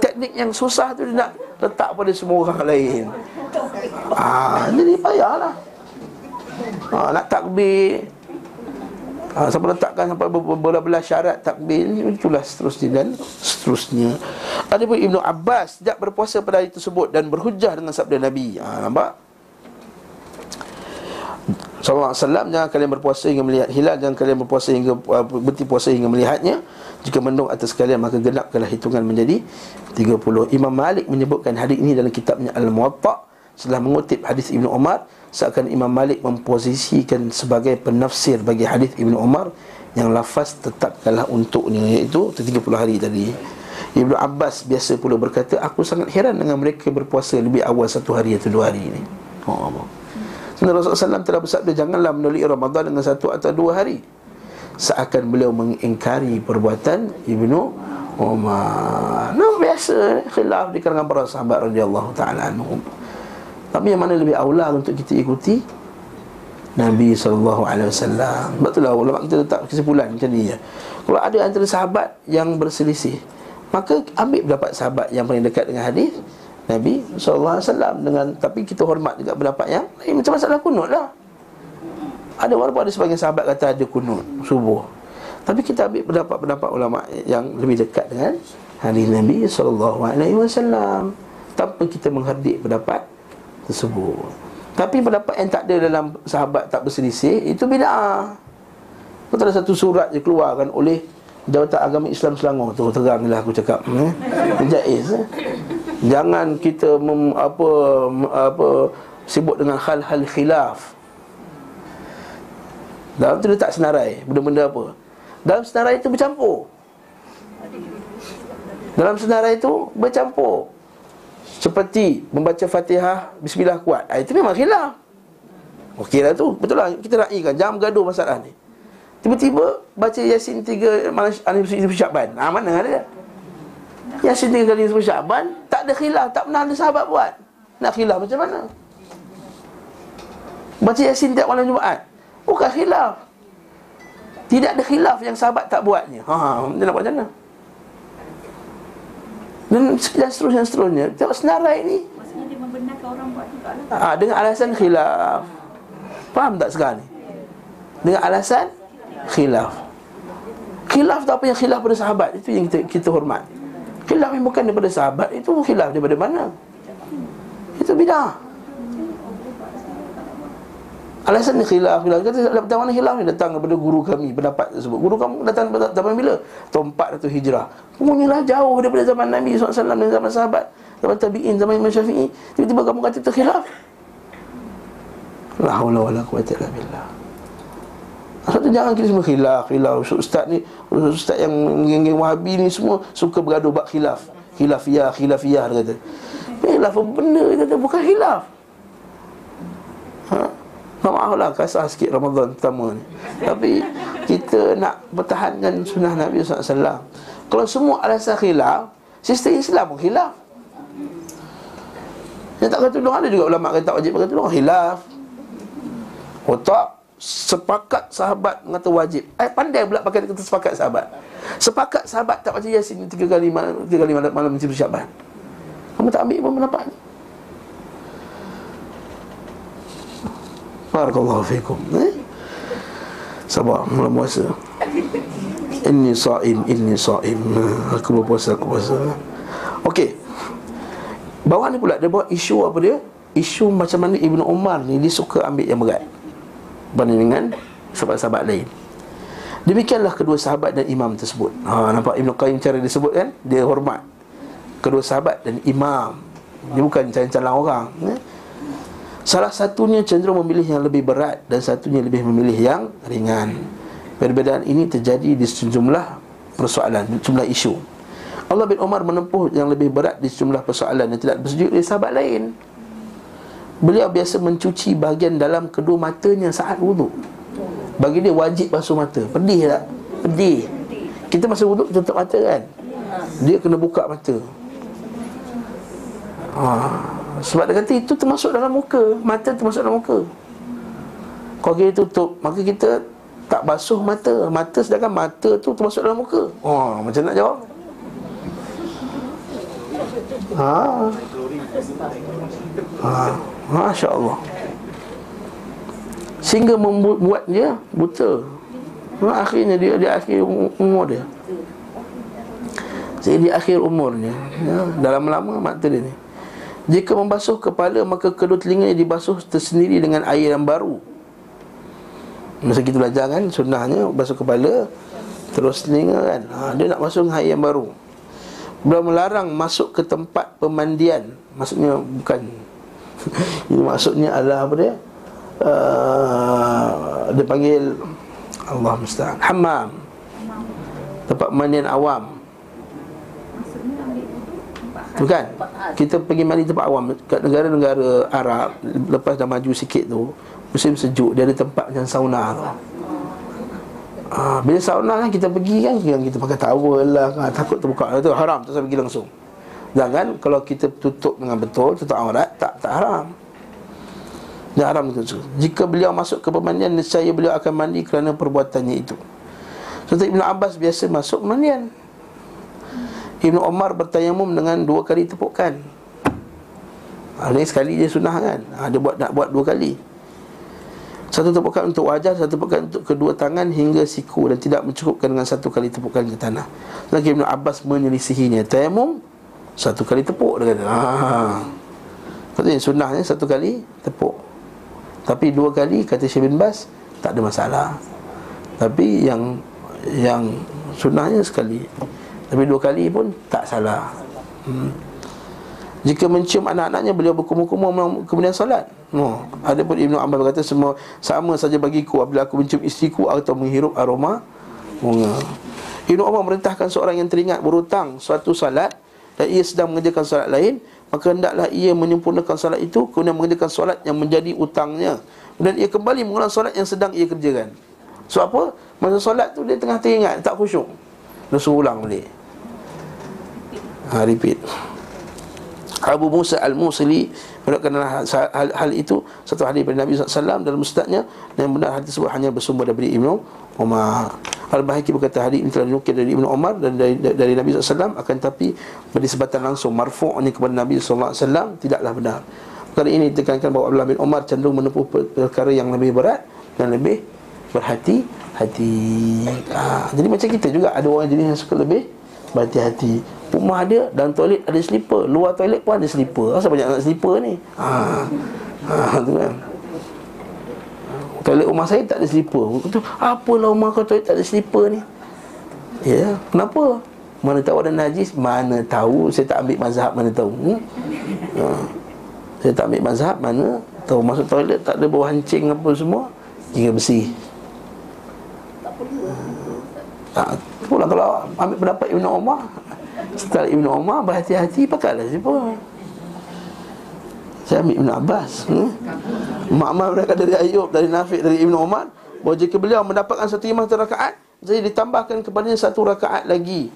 teknik yang susah tu dia nak letak pada semua orang lain. Ah, jadi payahlah. Ah, nak takbir. Ah, sampai letakkan sampai beberapa syarat takbir itulah seterusnya dan seterusnya. Ada pun Ibnu Abbas sejak berpuasa pada hari tersebut dan berhujah dengan sabda Nabi. Ah, nampak? Sallallahu jangan kalian berpuasa hingga melihat hilal jangan kalian berpuasa hingga uh, berhenti puasa hingga melihatnya jika mendung atas kalian maka genapkanlah hitungan menjadi 30 Imam Malik menyebutkan hadis ini dalam kitabnya Al-Muwatta setelah mengutip hadis Ibnu Umar seakan Imam Malik memposisikan sebagai penafsir bagi hadis Ibnu Umar yang lafaz tetapkanlah untuknya iaitu 30 hari tadi Ibnu Abbas biasa pula berkata aku sangat heran dengan mereka berpuasa lebih awal satu hari atau dua hari ini oh, Allah. Rasulullah SAW telah bersabda Janganlah menolak Ramadan dengan satu atau dua hari Seakan beliau mengingkari perbuatan Ibnu Umar Nah biasa khilaf di kalangan para sahabat radhiyallahu taala anhum. Tapi yang mana lebih aula untuk kita ikuti? Nabi sallallahu alaihi wasallam. Betul lah ulama kita tetap kesimpulan macam ni. Kalau ada antara sahabat yang berselisih, maka ambil pendapat sahabat yang paling dekat dengan hadis Nabi SAW dengan Tapi kita hormat juga pendapat yang lain. Macam masalah kunut lah. Ada walaupun ada sebagian sahabat kata ada kunut Subuh. Tapi kita ambil pendapat-pendapat ulama yang lebih dekat dengan Hari Nabi SAW Tanpa kita menghardik pendapat tersebut Tapi pendapat yang tak ada dalam sahabat tak berselisih Itu bida'ah Betul ada satu surat je keluarkan oleh Jawatan Agama Islam Selangor tu teranglah aku cakap eh? Jaiz eh? Jangan kita mem, apa apa sibuk dengan hal-hal khilaf. Dalam tu letak senarai benda-benda apa? Dalam senarai itu bercampur. Dalam senarai itu bercampur. Seperti membaca Fatihah bismillah kuat. Ah, itu memang khilaf. Okeylah tu. Betul lah kita raikan jangan bergaduh masalah ni. Tiba-tiba baca Yasin 3 malam Syaban. Ah mana ada? Yasin tiga kali sebelum Syaban Tak ada khilaf, tak pernah ada sahabat buat Nak khilaf macam mana? Baca Yasin tiap malam Jumaat Bukan khilaf Tidak ada khilaf yang sahabat tak buatnya Ha, dia nak buat macam mana? Dan, dan seterusnya, seterusnya. Tengok senarai ni. Maksudnya dia membenarkan orang buat juga lah. Ha, Dengan alasan khilaf. Faham tak sekarang ni? Dengan alasan khilaf. Khilaf tu apa yang khilaf pada sahabat? Itu yang kita, kita hormat. Khilaf yang bukan daripada sahabat Itu khilaf daripada mana? Itu bid'ah Alasan ni khilaf khilaf kata datang mana khilaf ni datang daripada guru kami pendapat tersebut. Guru kamu datang zaman bila? Tahun 400 Hijrah. Punyalah jauh daripada zaman Nabi SAW dan zaman sahabat. Zaman tabi'in, zaman Imam Syafi'i. Tiba-tiba kamu kata itu khilaf. La haula wala quwata illa billah. Sebab jangan kita semua khilaf, khilaf. Ustaz ni, ustaz yang geng-geng Wahabi ni semua suka bergaduh bab khilaf. Khilafiyah, khilafiyah dia kata. Khilaf benda dia kata bukan khilaf. Ha? Maaf lah kasar sikit Ramadan pertama ni. Tapi kita nak pertahankan sunnah Nabi SAW. Kalau semua alasan khilaf Sistem Islam pun khilaf. Yang tak kata ada juga ulama kata wajib kata tolong khilaf. Otak sepakat sahabat mengata wajib. Eh pandai pula pakai kata sepakat sahabat. Sepakat sahabat tak baca yasin tiga kali malam, tiga kali malam, malam mencipta syaban Kamu tak ambil pun pendapat ni Barakallahu fikum eh? Sabar Mula puasa. Inni sa'im Inni sa'im. Aku berpuasa Aku puasa Okey. Bawah ni pula Dia bawa isu apa dia? Isu macam mana Ibnu Umar ni Dia suka ambil yang berat. Banding dengan Sahabat-sahabat lain. Demikianlah kedua sahabat dan imam tersebut. Ha, Nampak Ibn Qayyim cara disebut kan? Dia hormat Kedua sahabat dan imam. Dia bukan calon-calon orang eh? Salah satunya cenderung memilih yang lebih berat Dan satunya lebih memilih yang ringan. Perbedaan ini terjadi di sejumlah persoalan Sejumlah isu. Allah bin Umar menempuh yang lebih berat di sejumlah persoalan Yang tidak bersetuju oleh sahabat lain. Beliau biasa mencuci bahagian dalam kedua matanya saat wuduk Bagi dia wajib basuh mata. Pedih tak? Pedih. Kita masa wuduk tutup mata kan? Dia kena buka mata. Haa sebab dia kata itu termasuk dalam muka. Mata termasuk dalam muka. Kalau kita tutup Maka kita tak basuh mata. Mata sedangkan mata tu termasuk dalam muka. Oh, macam nak jawab? Ha. Ha. Masya Allah Sehingga membuat dia buta. Ha, Akhirnya dia di akhir umur dia. Jadi di akhir umurnya ya, Dalam lama mata dia ni jika membasuh kepala maka kedua telinganya dibasuh tersendiri dengan air yang baru. Masa kita belajar kan sunnahnya basuh kepala Terus telinga kan. Ha, Dia nak basuh dengan air yang baru. Beliau melarang masuk ke tempat pemandian Maksudnya bukan Ini maksudnya adalah apa dia? Uh, Dia panggil Allah musta'an Hammam. Tempat pemandian awam Bukan Kita pergi mandi tempat awam. Kat negara-negara Arab Lepas dah maju sikit tu Musim sejuk Dia ada tempat macam sauna tu. Ha, Bila sauna kan kita pergi kan Kita pakai towel lah kan, Takut terbuka. Itu haram Tak pergi langsung. Jangan kalau kita tutup dengan betul Tutup aurat Tak tak haram. Dia haram itu Jika beliau masuk ke pemandian Nescaya beliau akan mandi Kerana perbuatannya itu. Sebab Ibn Abbas biasa masuk pemandian Ibnu Umar bertayamum dengan dua kali tepukan ha, Ini sekali dia sunnah kan? Ha, Dia buat, nak buat dua kali. Satu tepukan untuk wajah Satu tepukan untuk kedua tangan hingga siku Dan tidak mencukupkan dengan satu kali tepukan ke tanah. Lagi Ibnu Abbas menyelisihinya. Tayamum Satu kali tepuk dia kata. Ha. Maksudnya sunnahnya satu kali tepuk. Tapi dua kali kata Syed bin Bas Tak ada masalah. Tapi yang Yang sunnahnya sekali tapi dua kali pun tak salah. Hmm. Jika mencium anak-anaknya Beliau berkumur-kumur kemudian solat. No. Ada pun Ibn Abbas berkata semua Sama saja bagiku. Apabila aku mencium istriku Atau menghirup aroma bunga. Ibn Umar merintahkan seorang yang teringat berhutang suatu salat Dan ia sedang mengerjakan salat lain Maka hendaklah ia menyempurnakan salat itu Kemudian mengerjakan salat yang menjadi utangnya. Kemudian ia kembali mengulang salat yang sedang ia kerjakan. So apa? Masa solat tu dia tengah teringat Tak khusyuk. Dia suruh ulang balik ha, repeat Abu Musa Al-Musili Menurutkan hal, hal itu Satu hadis dari Nabi SAW dalam mustadnya Dan benar hadis tersebut hanya bersumber dari Ibnu Umar Al-Bahiki berkata hadis ini telah dinukir dari Ibnu Umar Dan dari, dari Nabi SAW Akan tapi berdisebatan langsung Marfu'nya kepada Nabi SAW Tidaklah benar perkara ini ditekankan bahawa Abdullah bin Umar cenderung menempuh perkara yang lebih berat dan lebih berhati hati. Ha, jadi macam kita juga ada orang jenis yang suka lebih berhati-hati. Rumah dia dan toilet ada slipper, luar toilet pun ada slipper. Asal banyak nak slipper ni? Ha. Ha tu kan. Toilet rumah saya tak ada slipper. Kata, apalah rumah kau toilet tak ada slipper ni? Ya, kenapa? Mana tahu ada najis Mana tahu Saya tak ambil mazhab Mana tahu hmm? ha. Saya tak ambil mazhab Mana tahu Masuk toilet Tak ada bau hancing Apa semua Kira bersih tak pula kalau ambil pendapat Ibn Umar Setelah Ibn Umar berhati-hati Pakailah siapa Saya ambil Ibn Abbas hmm? Mak-mak mereka dari Ayub Dari Nafiq, dari Ibn Umar Bahawa jika beliau mendapatkan satu imam rakaat Jadi ditambahkan kepadanya satu rakaat lagi.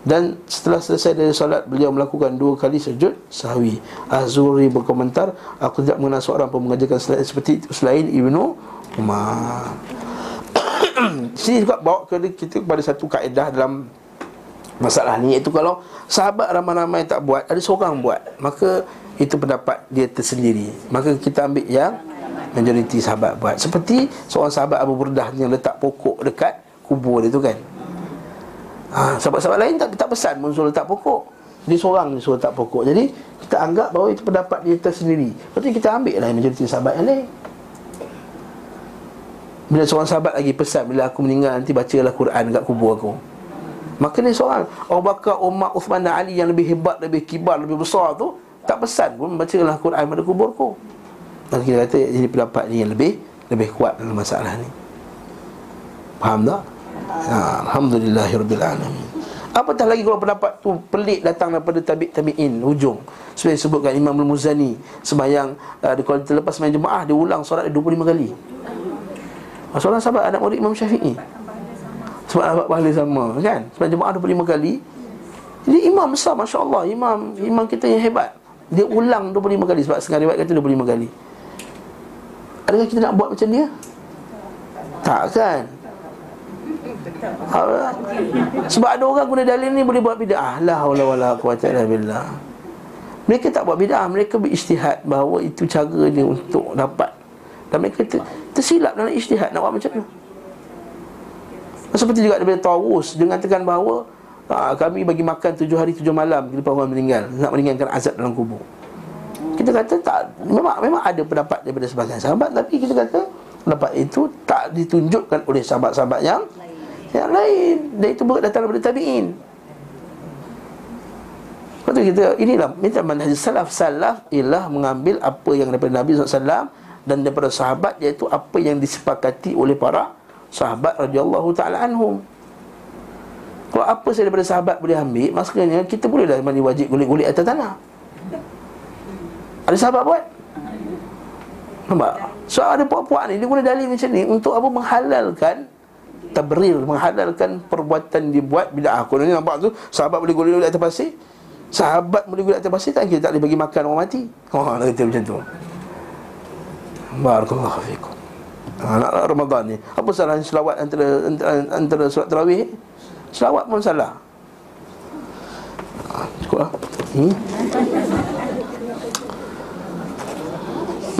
Dan setelah selesai dari solat Beliau melakukan dua kali sujud sahwi. Azuri berkomentar Aku tidak mengenal seorang pun mengajarkan selain seperti itu Selain Ibnu Umar Sini juga bawa kita kepada satu kaedah dalam Masalah ni Iaitu kalau sahabat ramai-ramai tak buat Ada seorang buat Maka itu pendapat dia tersendiri. Maka kita ambil yang Majoriti sahabat buat. Seperti seorang sahabat Abu Burdah Yang letak pokok dekat kubur dia tu kan. Ha, Sahabat-sahabat lain tak, tak pesan pun suruh letak pokok. Dia seorang suruh letak pokok. Jadi kita anggap bahawa itu pendapat dia tersendiri. Lepas tu kita ambil lah majoriti sahabat yang lain. Bila seorang sahabat lagi pesan Bila aku meninggal nanti bacalah Quran dekat kubur aku Maka ni seorang Abu Bakar, Umar, Uthman dan Ali yang lebih hebat, lebih kibar, lebih besar tu Tak pesan pun bacalah Quran pada kuburku. Maka kita kata ini pendapat ni yang lebih Lebih kuat dalam masalah ni. Faham tak? ha, Alhamdulillahirrabbilalamin Apatah lagi kalau pendapat tu pelik datang daripada tabi' tabi'in Hujung. Seperti disebutkan Imam Al-Muzani Semayang uh, Kalau terlepas semayang jemaah Dia ulang solat 25 kali. Seorang sahabat anak murid Imam Syafi'i Sebab pahala sama kan Semayang jemaah 25 kali Jadi imam besar Masya Allah Imam imam kita yang hebat Dia ulang 25 kali Sebab setengah riwayat kata 25 kali Adakah kita nak buat macam dia? Tak kan? Sebab ada orang guna dalil ni boleh buat bid'ah. La haula wala illa billah. Mereka tak buat bid'ah, mereka berijtihad bahawa itu cara dia untuk dapat. Dan mereka ter, tersilap dalam ijtihad nak buat macam tu. Seperti juga daripada Tawus dengan tekan bahawa aa, kami bagi makan tujuh hari tujuh malam bila orang meninggal nak meninggalkan azab dalam kubur. Kita kata tak memang memang ada pendapat daripada sebagian sahabat tapi kita kata pendapat itu tak ditunjukkan oleh sahabat-sahabat yang yang lain. Dan itu datang daripada tabi'in. Lepas tu kita inilah minta manhaj salaf. Salaf ialah mengambil apa yang daripada Nabi SAW dan daripada sahabat iaitu apa yang disepakati oleh para sahabat radhiyallahu taala anhum. Kalau apa saya daripada sahabat boleh ambil, maksudnya kita bolehlah mandi wajib gulik-gulik atas tanah. Ada sahabat buat? Nampak? So ada puak-puak ni dia guna dalil macam ni untuk apa menghalalkan tabrir menghalalkan perbuatan dibuat bila aku ni nampak tu sahabat boleh golek atas pasir sahabat boleh golek atas pasir tak kita tak boleh bagi makan orang mati oh nak kata macam tu barakallahu fikum ha, nak Ramadan ni. Apa salah selawat antara antara, antara solat tarawih? Selawat pun salah. Ha, cukup lah. Hmm?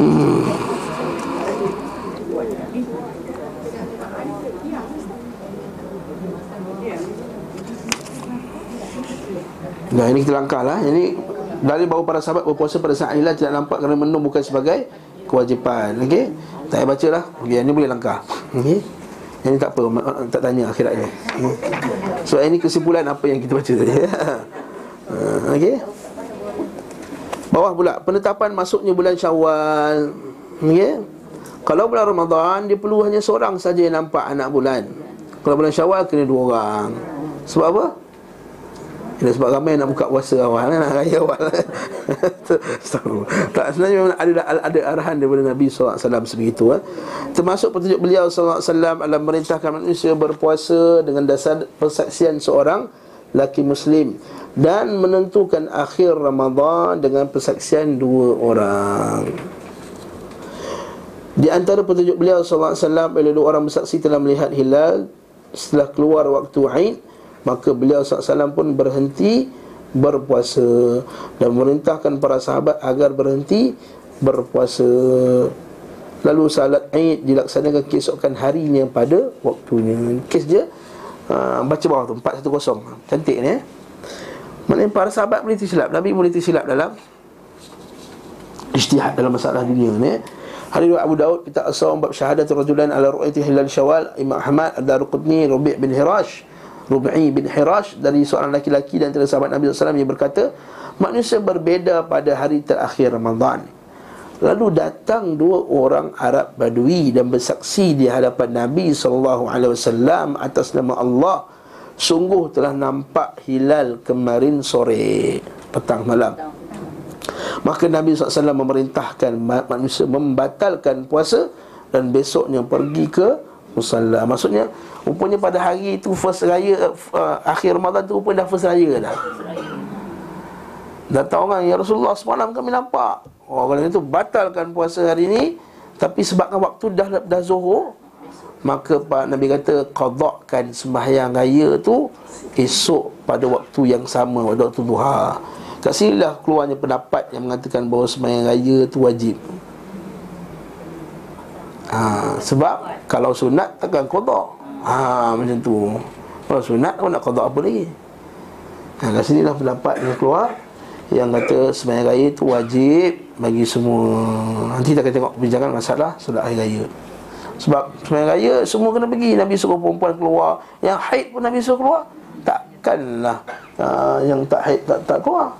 hmm. Nah ini kita langkah lah. Ini dari bahawa para sahabat berpuasa pada saat inilah Tidak nampak kerana menung bukan sebagai kewajipan. Okey Tak payah baca lah. Okay, Ini boleh langkah. Okey. Ini tak apa Tak tanya akhiratnya okay. So ini kesimpulan apa yang kita baca tadi Okey. Bawah pula Penetapan masuknya bulan syawal. Okey. Kalau bulan Ramadan Dia perlu hanya seorang saja yang nampak anak bulan. Kalau bulan syawal kena dua orang. Sebab apa? Ini sebab ramai nak buka puasa awal Nak raya awal Tak sebenarnya memang ada, ada arahan daripada Nabi SAW sebegitu eh. Termasuk petunjuk beliau SAW Dalam merintahkan manusia berpuasa Dengan dasar persaksian seorang Laki Muslim Dan menentukan akhir Ramadan Dengan persaksian dua orang. Di antara petunjuk beliau SAW Bila dua orang bersaksi telah melihat hilal Setelah keluar waktu Aid Maka beliau SAW pun berhenti berpuasa Dan memerintahkan para sahabat agar berhenti berpuasa. Lalu salat Aid dilaksanakan keesokan harinya pada waktunya. Kes dia uh, Baca bawah tu 410 Cantik ni eh? Maknanya para sahabat boleh tersilap. Nabi boleh tersilap dalam Ijtihad dalam masalah dunia ni eh? Hari Abu Daud kita asal bab syahadat rajulan ala ru'yati hilal syawal. Imam Ahmad Ad-Daruqutni Rubi' bin Hirash Rubi' bin Hirash dari seorang laki-laki dan antara sahabat Nabi SAW yang berkata manusia berbeza pada hari terakhir Ramadan. Lalu datang dua orang Arab Badui dan bersaksi di hadapan Nabi SAW atas nama Allah Sungguh telah nampak hilal kemarin sore Petang malam. Maka Nabi SAW memerintahkan manusia membatalkan puasa Dan besoknya pergi ke Musalla Maksudnya Rupanya pada hari itu first raya uh, Akhir Ramadan tu rupanya dah first raya dah. Datang orang Ya Rasulullah semalam kami nampak. Orang itu batalkan puasa hari ini Tapi sebabkan waktu dah dah zuhur. Maka Pak Nabi kata Qadakkan sembahyang raya tu Esok pada waktu yang sama Pada waktu duha. Kat sini lah keluarnya pendapat Yang mengatakan bahawa sembahyang raya tu wajib. Ha, Sebab Kalau sunat takkan qadak ha, Macam tu. Kalau sunat kau nak qadak apa lagi? Ha, Kat sini lah pendapat yang keluar Yang kata sembahyang raya tu wajib bagi semua. Nanti kita akan tengok perbincangan masalah Solat hari raya. Sebab sebenarnya raya Semua kena pergi. Nabi suruh perempuan keluar. Yang haid pun Nabi suruh keluar. Takkanlah uh, Yang tak haid tak, tak keluar.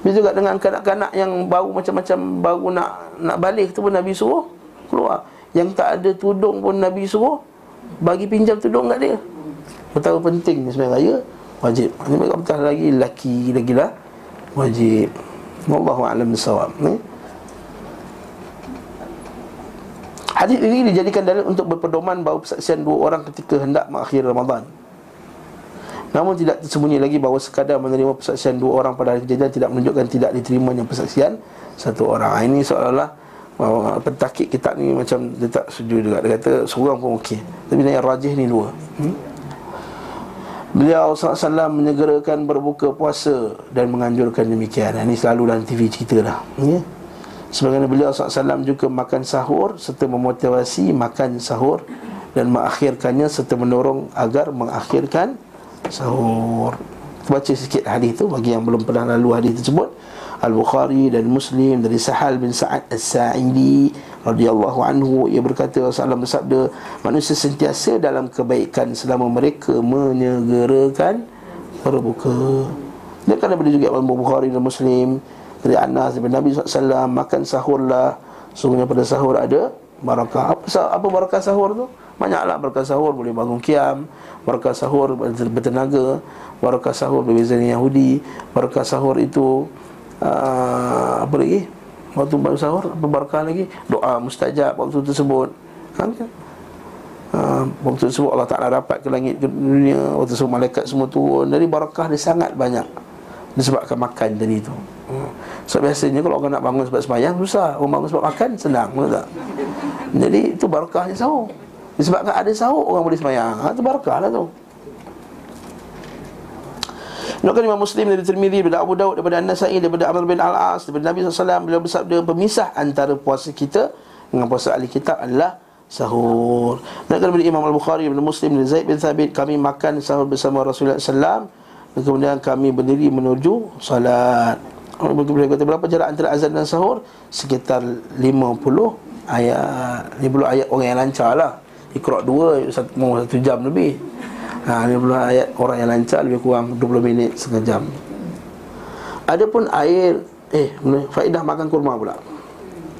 Begitu juga dengan kanak-kanak yang baru macam-macam Baru nak nak balik tu pun Nabi suruh keluar. Yang tak ada tudung pun Nabi suruh Bagi pinjam tudung kat dia Betapa penting sebenarnya raya Wajib Ini mereka lagi laki lagi lah Wajib Wallahu a'lam bissawab. Ni. Hadis ini dijadikan dalil untuk berpedoman bahawa persaksian dua orang ketika hendak mengakhiri Ramadan. Namun tidak tersembunyi lagi bahawa sekadar menerima persaksian dua orang pada hari kejadian tidak menunjukkan tidak diterimanya persaksian satu orang. Ah, ini seolah-olah pentakik kitab ni macam dia tak setuju juga. Dia kata seorang pun okey. Tapi yang rajih ni dua. Hmm? Beliau SAW menyegerakan berbuka puasa dan menganjurkan demikian. Ini selalu dalam TV cerita dah. Ya? Sebagaimana beliau SAW juga makan sahur serta memotivasi makan sahur dan mengakhirkannya serta mendorong agar mengakhirkan sahur. Baca sikit hadis itu bagi yang belum pernah lalu hadis tersebut. Al-Bukhari dan Muslim dari Sahal bin Sa'ad As-Sa'idi radhiyallahu anhu ia berkata Rasulullah bersabda manusia sentiasa dalam kebaikan selama mereka menyegerakan berbuka. Dan kerana boleh juga Imam Bukhari dan Muslim dari Anas bin Nabi SAW makan sahurlah sungguhnya pada sahur ada barakah. Apa apa barakah sahur tu? Banyaklah barakah sahur boleh bangun kiam, barakah sahur bertenaga, barakah sahur berbeza dengan Yahudi, barakah sahur itu uh, apa lagi? Waktu baru sahur apa barakah lagi. Doa mustajab waktu tersebut. Ha, kan? uh, waktu tersebut Allah Ta'ala dapat ke langit ke dunia. Waktu tersebut malaikat semua turun. Jadi barakah dia sangat banyak. Disebabkan makan tadi itu uh, sebab biasanya kalau orang nak bangun sebab semayang susah. Orang bangun sebab makan senang. Betul tak? Jadi itu barakahnya sahur. Disebabkan ada sahur orang boleh semayang. Ha, itu barakah lah tu Nukan Imam Muslim dari Tirmidhi daripada Abu Daud daripada An-Nasa'i daripada Amr bin Al-As daripada Nabi SAW beliau bersabda pemisah antara puasa kita dengan puasa ahli kitab adalah sahur. Nukan daripada Imam Al-Bukhari daripada Muslim dari Zaid bin Thabit kami makan sahur bersama Rasulullah SAW dan kemudian kami berdiri menuju salat. Kata berapa jarak antara azan dan sahur? Sekitar 50 ayat 50 ayat orang yang lancar lah Iqra' 2 satu, satu jam lebih ha, 50 ayat orang yang lancar lebih kurang 20 minit setengah jam Adapun air Eh, faedah makan kurma pula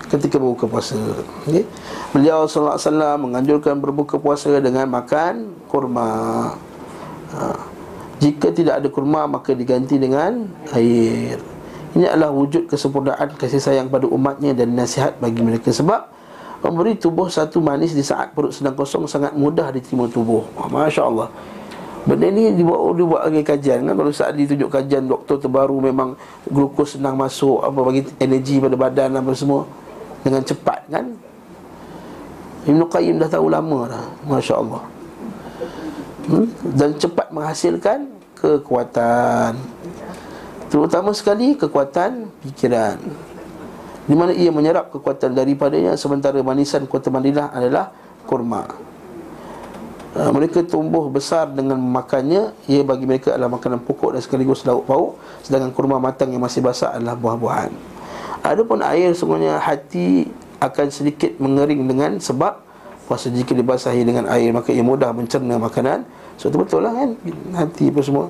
Ketika berbuka puasa okay? Beliau SAW menganjurkan berbuka puasa dengan makan kurma ha. Jika tidak ada kurma maka diganti dengan air Ini adalah wujud kesempurnaan kasih sayang pada umatnya dan nasihat bagi mereka Sebab Memberi tubuh satu manis di saat perut sedang kosong Sangat mudah diterima tubuh. Masya Allah Benda ni dibuat, dibuat lagi kajian kan? Kalau saat ditunjuk kajian doktor terbaru Memang glukos senang masuk apa Bagi energi pada badan apa semua Dengan cepat kan? Ibn Qayyim dah tahu lama dah Masya Allah hmm? Dan cepat menghasilkan Kekuatan. Terutama sekali kekuatan Pikiran Di mana ia menyerap kekuatan daripadanya Sementara manisan kota Madinah adalah kurma. Uh, Mereka tumbuh besar dengan makannya Ia bagi mereka adalah makanan pokok dan sekaligus lauk pauk Sedangkan kurma matang yang masih basah adalah buah-buahan. Adapun air semuanya hati akan sedikit mengering dengan sebab Puasa jika dibasahi dengan air Maka ia mudah mencerna makanan. So itu betul lah kan Hati apa semua.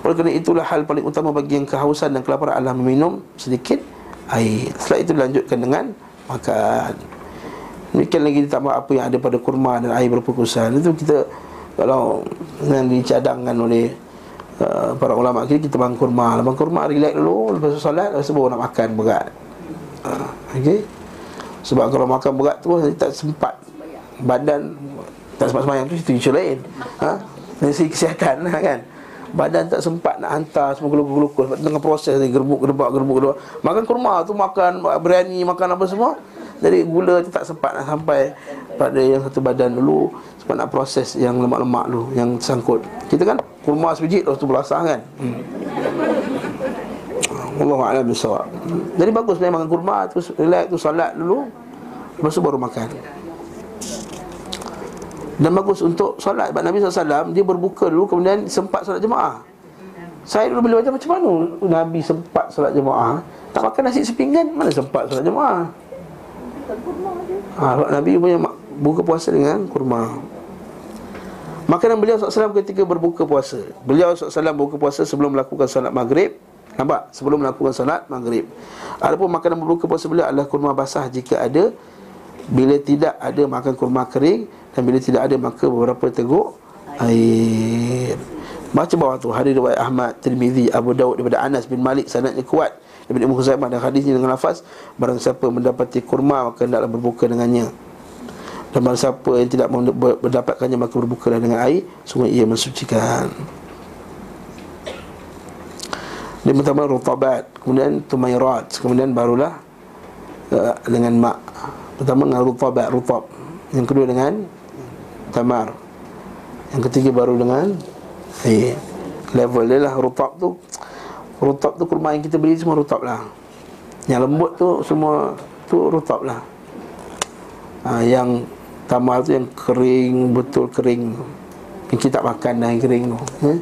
Oleh kerana itulah hal paling utama bagi yang kehausan dan kelaparan adalah meminum sedikit air. Setelah itu dilanjutkan dengan makan. Demikian lagi ditambah apa yang ada pada kurma dan air berpukusan. Itu kita kalau yang dicadangkan oleh uh, para ulama kita kita bang kurma. Bang kurma relax dulu. Lepas solat lepas baru nak makan berat. Uh, okey sebab kalau makan berat tu tak sempat. Badan tak sempat semayang. Tu itu isu lain. Ha? Dari kesihatan lah kan Badan tak sempat nak hantar semua glukos Sebab tengah proses ni gerbuk, gerbak, gerbuk, gerbak Makan kurma tu makan berani, makan apa semua. Jadi gula tu tak sempat nak sampai pada yang satu badan dulu. Sebab nak proses yang lemak-lemak dulu, yang sangkut Kita kan kurma sebiji tu belasah kan? Hmm. Allah Alam bisawab Jadi bagus makan kurma tu relax tu salat dulu. Lepas tu baru makan dan bagus untuk solat. Sebab Nabi SAW Dia berbuka dulu Kemudian sempat solat jemaah. Saya dulu bila baca macam mana? Nabi sempat solat jemaah. Tak makan nasi sepinggan Mana sempat solat jemaah? Ha, Nabi punya buka puasa dengan kurma. Makanan beliau SAW ketika berbuka puasa. Beliau SAW berbuka puasa sebelum melakukan solat maghrib. Nampak? Sebelum melakukan solat maghrib. Adapun makanan berbuka puasa beliau adalah kurma basah jika ada. Bila tidak ada makan kurma kering dan bila tidak ada maka beberapa teguk air. Baca bawah tu Hadis riwayat Ahmad Tirmizi Abu Daud daripada Anas bin Malik Sanadnya kuat. Daripada Ibn Khuzaimah Dan hadisnya dengan lafaz Barang siapa mendapati kurma Maka hendaklah berbuka dengannya. Dan barang siapa yang tidak mendapatkannya Maka berbuka dengan air Semua ia mensucikan. Dia pertama rutabat Kemudian tumairat Kemudian barulah uh, Dengan mak. Pertama dengan rutabat Rutab. Yang kedua dengan tamar. Yang ketiga baru dengan eh, Level dia lah rutab tu. Rutab tu kurma yang kita beli semua rutab lah. Yang lembut tu semua tu rutab lah. Ha, Yang tamar tu yang kering Betul kering Yang kita tak makan dah yang kering tu eh?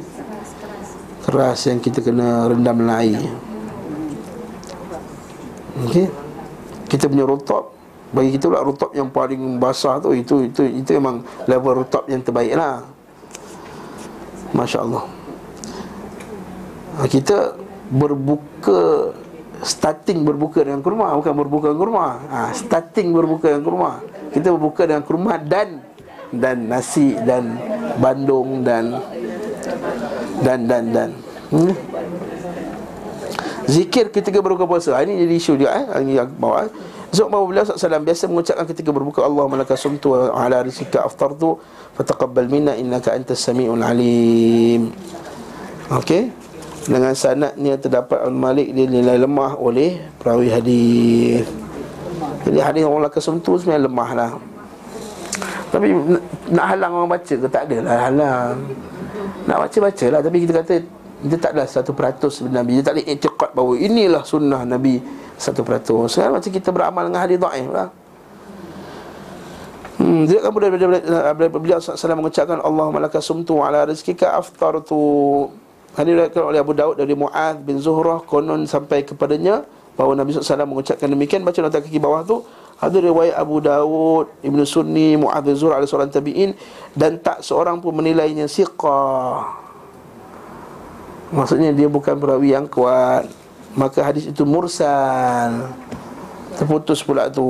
Keras yang kita kena rendam air. Okey? Kita punya rutab bagi kita pula rutub yang paling basah tu Itu itu itu memang level rutub yang terbaik lah. Masya Allah ha, Kita berbuka Starting berbuka dengan kurma Bukan berbuka dengan kurma. Ha, Starting berbuka dengan kurma. Kita berbuka dengan kurma dan Dan nasi dan bandung dan Dan dan dan. Hmm? Zikir ketika berbuka puasa. Ha, Ini jadi isu juga eh. Ini yang bawah eh Zuk bahawa beliau SAW biasa mengucapkan ketika berbuka Allah malaka sumtu ala rizika aftartu Fataqabbal minna innaka antas sami'ul alim. Okey? Dengan sanatnya terdapat Al-Malik dia nilai lemah oleh perawi hadis. Jadi hadis orang laka sumtu sebenarnya lemah lah. Tapi nak halang orang baca ke? Tak adalah halang. Nak baca-baca lah. Tapi kita kata dia tak adalah satu peratus Nabi. Dia tak ada etiqat bahawa inilah sunnah Nabi satu peratus. Sekarang macam kita beramal dengan hadis da'if lah. Hmm, dia kan boleh beliau SAW mengucapkan Allah malaka sumtu ala rizkika aftartu. Hadis diriwayatkan oleh Abu Daud dari Mu'ad bin Zuhrah Konon sampai kepadanya Bahawa Nabi SAW mengucapkan demikian. Baca nota kaki bawah tu. Ada riwayat Abu Daud, Ibn Sunni, Mu'ad bin Zuhrah Ada seorang tabi'in Dan tak seorang pun menilainya siqah Maksudnya dia bukan perawi yang kuat. Maka hadis itu mursal. Terputus pula tu.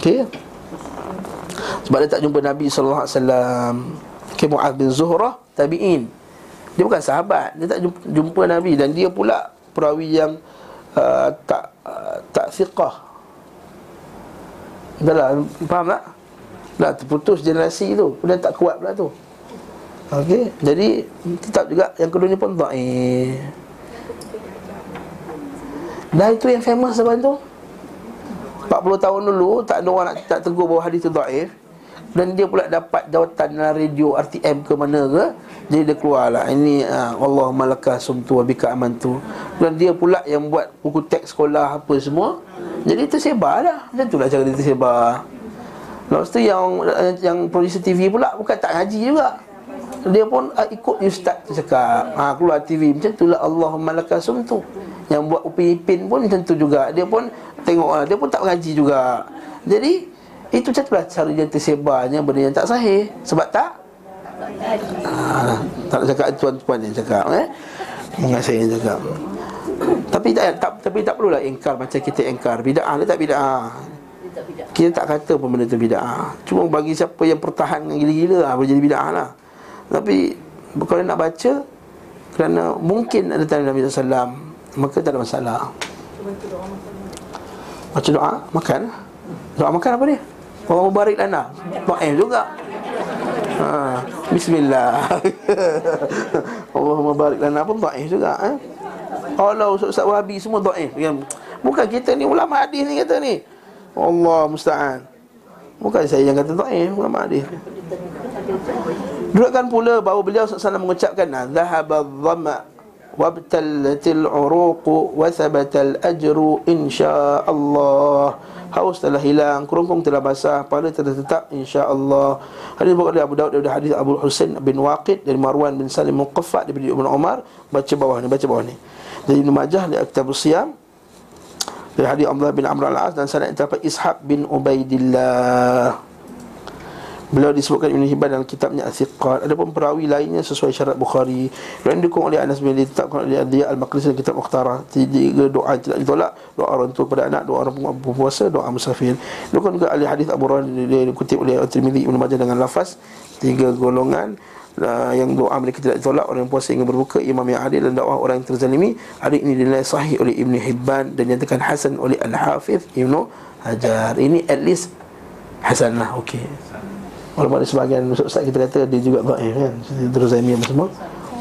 Okey? Sebab dia tak jumpa Nabi SAW Okey Mu'ad bin Zuhrah Tabi'in. Dia bukan sahabat. Dia tak jumpa, jumpa Nabi. Dan dia pula perawi yang uh, Tak uh, Tak siqah Dah lah Faham tak? Dah terputus generasi tu. Kemudian tak kuat pula tu Okey, jadi tetap juga yang kedua ni pun dhaif. Dah itu yang famous zaman tu? 40 tahun dulu Tak ada orang nak tak tegur bahawa hadis tu da'if Dan dia pula dapat jawatan dalam radio RTM ke mana ke Jadi dia keluar lah. Ini uh, Allah malakah sumtu wa bika aman tu Dan dia pula yang buat buku teks sekolah apa semua. Jadi tersebar lah. Macam itulah cara dia tersebar. Lepas tu yang yang producer TV pula bukan tak ngaji juga. Dia pun uh, ikut ustaz tu cakap. Ha keluar TV macam itulah Allahumma lakasum tu. Yang buat Upin Ipin pun macam tu juga. Dia pun tengok lah. Dia pun tak ngaji juga. Jadi itu macam itulah cara dia tersebarnya benda yang tak sahih. Sebab tak ha, tak cakap tuan-tuan yang cakap eh. Ingat saya yang cakap. Tapi tak, tak tapi tak perlulah ingkar macam kita ingkar bidah dia tak bidah. Kita tak kata pun benda tu bid'ah Cuma bagi siapa yang pertahan dengan gila-gila lah, Boleh jadi bid'ah lah Tapi Kalau nak baca Kerana mungkin ada tanda Nabi SAW Maka tak ada masalah. Baca doa Makan. Doa makan? Apa dia? Orang mubarik lana. Doa juga. Ha, Bismillah. Allahumma barik lana pun doa juga eh? Allah Ustaz-Ustaz Wahabi semua doa Bukan kita ni ulama hadis ni kata ni. Allah musta'an. Bukan saya yang kata ta'if Bukan ma'adih Dudukkan pula bahawa beliau SAW mengucapkan Zahaba dhama Wabtallatil uruqu Wathabatal ajru InsyaAllah Haus telah hilang Kerongkong telah basah Pada telah tetap InsyaAllah Hadis bukan dari Abu Daud Dari hadis Abu Husain bin Waqid Dari Marwan bin Salim Muqaffat Dari Ibn Umar. Baca bawah ni Baca bawah ni. Dari Ibn Majah Dari Aktab Siyam dari hadis Abdullah bin Amr al-As dan terdapat Ishaq bin Ubaidillah. Beliau disebutkan Ibn Hibban dalam kitabnya Al-Thiqat. Ada pun perawi lainnya sesuai syarat Bukhari. Yang didukung oleh Anas bin Ditetapkan oleh Adiyah Al-Maqlis dalam kitab Mukhtarah. Tiga doa tidak ditolak. Doa orang tua pada anak Doa orang berpuasa Doa musafir. Didukung juga oleh hadis Abu Rahman Dia dikutip oleh Al-Tirmidhi Ibn Majah dengan lafaz. Tiga golongan uh, yang doa mereka tidak ditolak orang yang puasa ingin berbuka imam yang adil dan dakwah orang yang terzalimi. Hadis ini dinilai sahih oleh Ibn Hibban dan nyatakan hasan oleh Al-Hafiz Ibn Hajar. Ini at least hasan lah okey walaupun ada sebahagian ustaz kita kata dia juga dhaif kan terus miam semua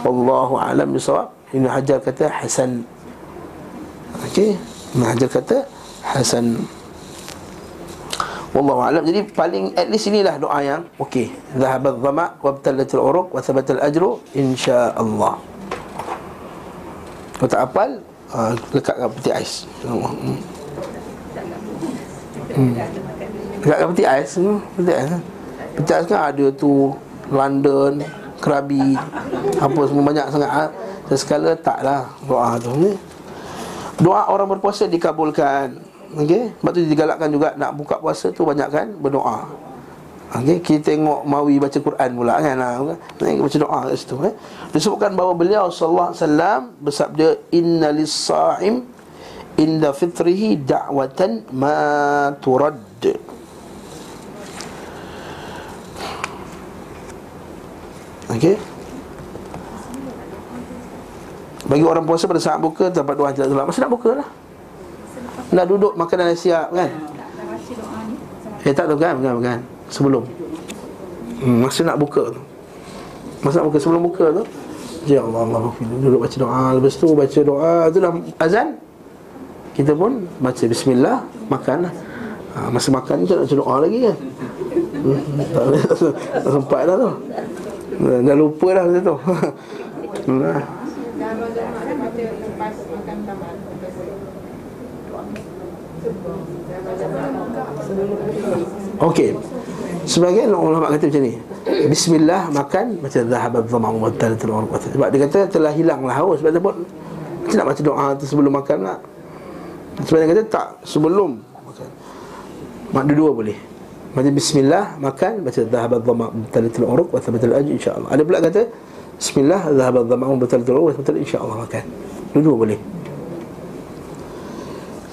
wallahu alam bisawab Ibn Hajar kata hasan okey Ibn Hajar kata hasan Wallahu alam. Jadi paling at least inilah doa yang okey. Zahabat dhama wa btalatil uruq wa thabatal ajru insya-Allah. Kalau tak hafal, uh, lekatkan peti ais. Hmm. hmm. Lekatkan peti ais. Hmm. Peti ais. Ais kan ada tu London, Krabi, apa semua banyak sangat. Ha? Sekala taklah doa tu. Doa orang berpuasa dikabulkan. Okey, sebab tu digalakkan juga nak buka puasa tu banyak kan berdoa. Okey, kita tengok Mawi baca Quran pula kan. Ha, baca doa kat situ eh. Disebutkan bahawa beliau sallallahu alaihi wasallam bersabda innalis saim inda fitrihi da'watan ma turad. Okey. Bagi orang puasa pada saat buka dapat doa tidak terlambat. Masa nak buka lah. Nak duduk makanan dah siap kan? Eh tak tu kan, bukan, bukan. Sebelum. Hmm, Masa nak buka tu. Masa nak buka, sebelum buka tu. Ya Allah, Allah Duduk baca doa. Lepas tu baca doa. Tu dah azan. Kita pun baca Bismillah Makan lah. Ha, Masa makan tu nak baca doa lagi kan? Hmm, Tak sempat dah tu Dah lupa dah macam tu Nah. Okey. Sebagian ulama kata macam ni. Bismillah makan macam zahaba dhama'u wa talatul. Sebab dia kata telah hilanglah haus sebab apa? Macam nak baca doa tu sebelum makan tak? Sebagian kata tak sebelum makan. Mak dua-dua boleh. Baca bismillah makan baca zahaba dhama'u wa talatul urq wa thabatul ajr insya-Allah. Ada pula kata bismillah zahaba dhama'u wa talatul urq wa thabatul insya-Allah makan. Dua-dua boleh.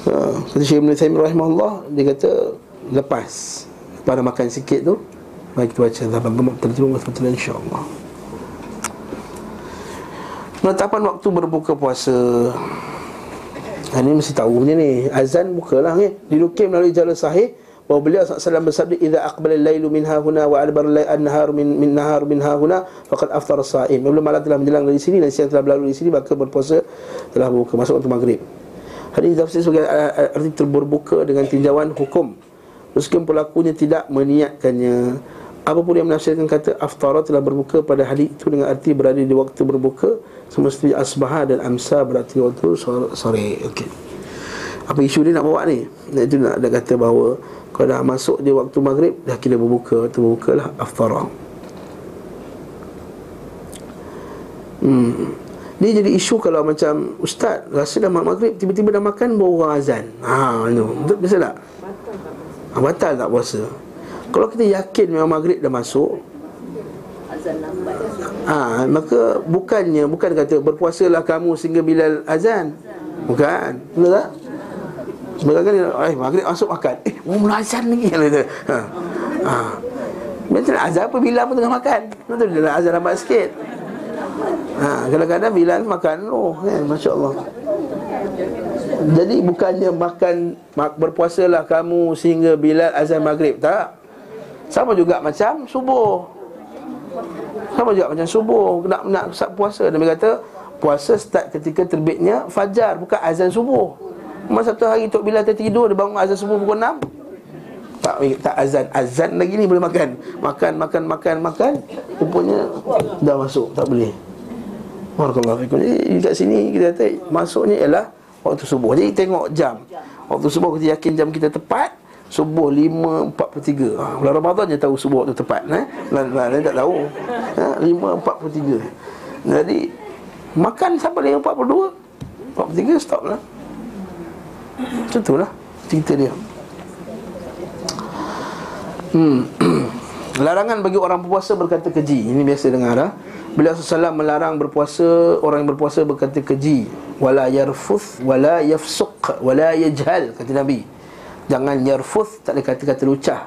Ha, kata Syekh Ibn Taymiyyah rahimahullah Dia kata Lepas Pada makan sikit tu Mari kita baca Zaban Zaban Terjemah Betul insyaAllah Penetapan waktu berbuka puasa ha, Ini mesti tahu punya ni Azan bukalah ni Dilukir melalui jalan sahih bahawa beliau SAW bersabda Iza aqbala laylu min hahuna Wa adbar an-nahar min, min nahar min hahuna Faqad aftar sa'im Bila malam telah menjelang dari sini Dan siang telah berlalu di sini Maka berpuasa telah buka Masuk untuk maghrib. Hadis tafsir sebagai arti terberbuka dengan tinjauan hukum. Meskipun pelakunya tidak meniatkannya Apapun yang menafsirkan kata Aftara telah berbuka pada hari itu Dengan arti berada di waktu berbuka Semestinya asbaha dan amsa berarti waktu sore okay. Apa isu dia nak bawa ni? Itu nak ada kata bahawa Kalau dah masuk dia waktu maghrib Dah kira berbuka Waktu berbuka lah Aftarah Hmm. Ni jadi isu kalau macam Ustaz rasa dah maghrib Tiba-tiba dah makan baru azan. Haa tu. Betul biasa tak? Ha, batal tak puasa? Kalau kita yakin memang maghrib dah masuk azan lambat ha, Maka bukannya Bukan kata berpuasalah kamu sehingga bila azan. Bukan. Betul tak? Sebenarnya kan Eh maghrib masuk makan. Eh mula azan lagi. Ha. Ha. Macam azan apa bila pun tengah makan. Betul dia azan lambat sikit. Ha, kadang-kadang bila makan oh, kan, Masya Allah Jadi bukannya makan mak, Berpuasalah kamu sehingga bila azan maghrib Tak. Sama juga macam subuh. Sama juga macam subuh. Nak nak puasa. Nabi kata Puasa start ketika terbitnya Fajar Bukan azan subuh Masa satu hari Tok Bila tertidur Dia bangun azan subuh pukul 6 tak, tak azan. Azan lagi ni boleh makan. Makan, makan, makan, makan. Rupanya Dah masuk Tak boleh. Barakallahu fikum. Jadi kat sini kita kata Masuknya ialah Waktu subuh. Jadi tengok jam. Waktu subuh kita yakin jam kita tepat Subuh 5.43 ha, Bulan Ramadan je tahu subuh tu tepat eh? Bulan lain tak tahu. Ha, 5.43 Jadi Makan sampai 5.42 43 stop lah Macam tu lah Cerita dia. Hmm. Larangan bagi orang berpuasa berkata keji. Ini biasa dengar lah Beliau SAW melarang berpuasa Orang yang berpuasa berkata keji. Wala yarfuth Wala yafsuq Wala yajhal Kata Nabi. Jangan yarfuth Tak ada kata-kata lucah.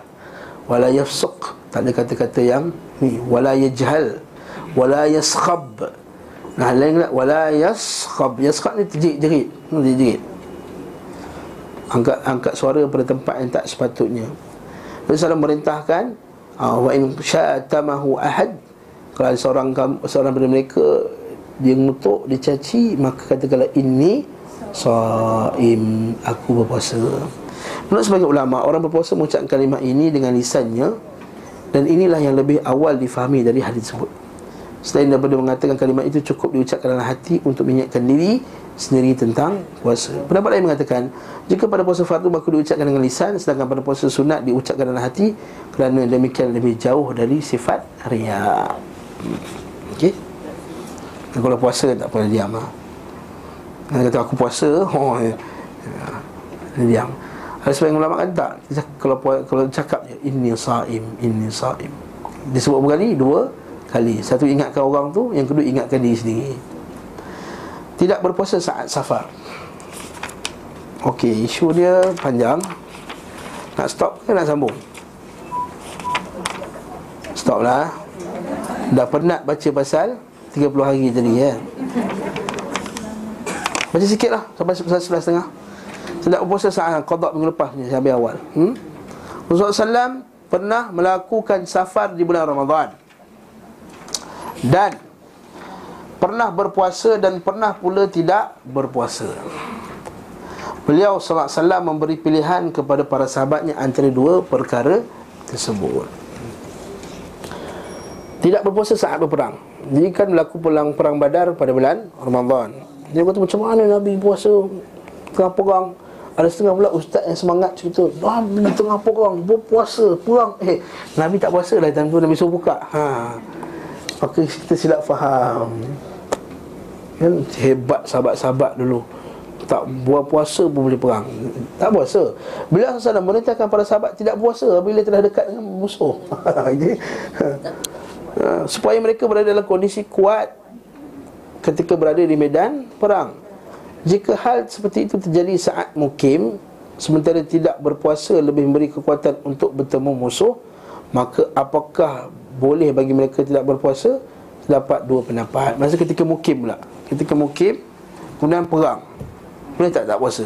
Wala yafsuq Tak ada kata-kata yang ni. Wala yajhal Wala yaskhab. Nah lain Wala yaskhab. Yaskhab ni terjerit-jerit. Terjerit Angkat angkat suara pada tempat yang tak sepatutnya. Nabi SAW merintahkan ah, Wa in syatamahu ahad. Kalau seorang, seorang daripada mereka Dia mengutuk, dia caci Maka katakanlah ini Sa'im. Aku berpuasa. Menurut sebagai ulama, orang berpuasa mengucapkan kalimah ini dengan lisannya dan inilah yang lebih awal difahami dari hadis tersebut. Selain daripada mengatakan kalimat itu cukup diucapkan dalam hati untuk mengingatkan diri sendiri tentang puasa. Pendapat lain mengatakan jika pada puasa fardu maka diucapkan dengan lisan sedangkan pada puasa sunat diucapkan dalam hati kerana demikian lebih jauh dari sifat riya. Okey. Kalau puasa tak boleh diam ah. Kalau kata aku puasa, oh, ya. diam. Ada sebagian ulama kata tak Kalau kalau cakap je Inni sa'im Inni sa'im Disebut berapa kali? Dua kali Satu ingatkan orang tu Yang kedua ingatkan diri sendiri Tidak berpuasa saat safar. Okey, isu dia panjang. Nak stop ke nak sambung? Stop lah. Dah penat baca pasal 30 hari tadi ya. Baca sikit lah Sampai sebelah setengah tidak berpuasa saat Qadak minggu lepas ni Sampai awal. Hmm? Rasulullah SAW Pernah melakukan safar Di bulan Ramadan. Dan Pernah berpuasa Dan pernah pula tidak berpuasa. Beliau SAW memberi pilihan Kepada para sahabatnya Antara dua perkara tersebut. Tidak berpuasa saat berperang. Jadi kan berlaku pulang perang badar Pada bulan Ramadan. Dia kata macam mana Nabi puasa? Tengah perang. Ada setengah pula ustaz yang semangat cerita Wah, tengah perang, berpuasa, perang. Eh, Nabi tak puasa lah tu Nabi suruh buka. Ha. Maka kita silap faham. Kan? Hebat sahabat-sahabat dulu. Tak buat puasa pun boleh perang. Tak puasa. Bila SAW merintahkan para sahabat tidak puasa Bila telah dekat dengan musuh. Ha. Supaya mereka berada dalam kondisi kuat Ketika berada di medan perang. Jika hal seperti itu terjadi saat mukim Sementara tidak berpuasa lebih memberi kekuatan untuk bertemu musuh Maka apakah boleh bagi mereka tidak berpuasa? Terdapat dua pendapat. Masa ketika mukim pula. Ketika mukim Kemudian perang. Boleh tak tak puasa?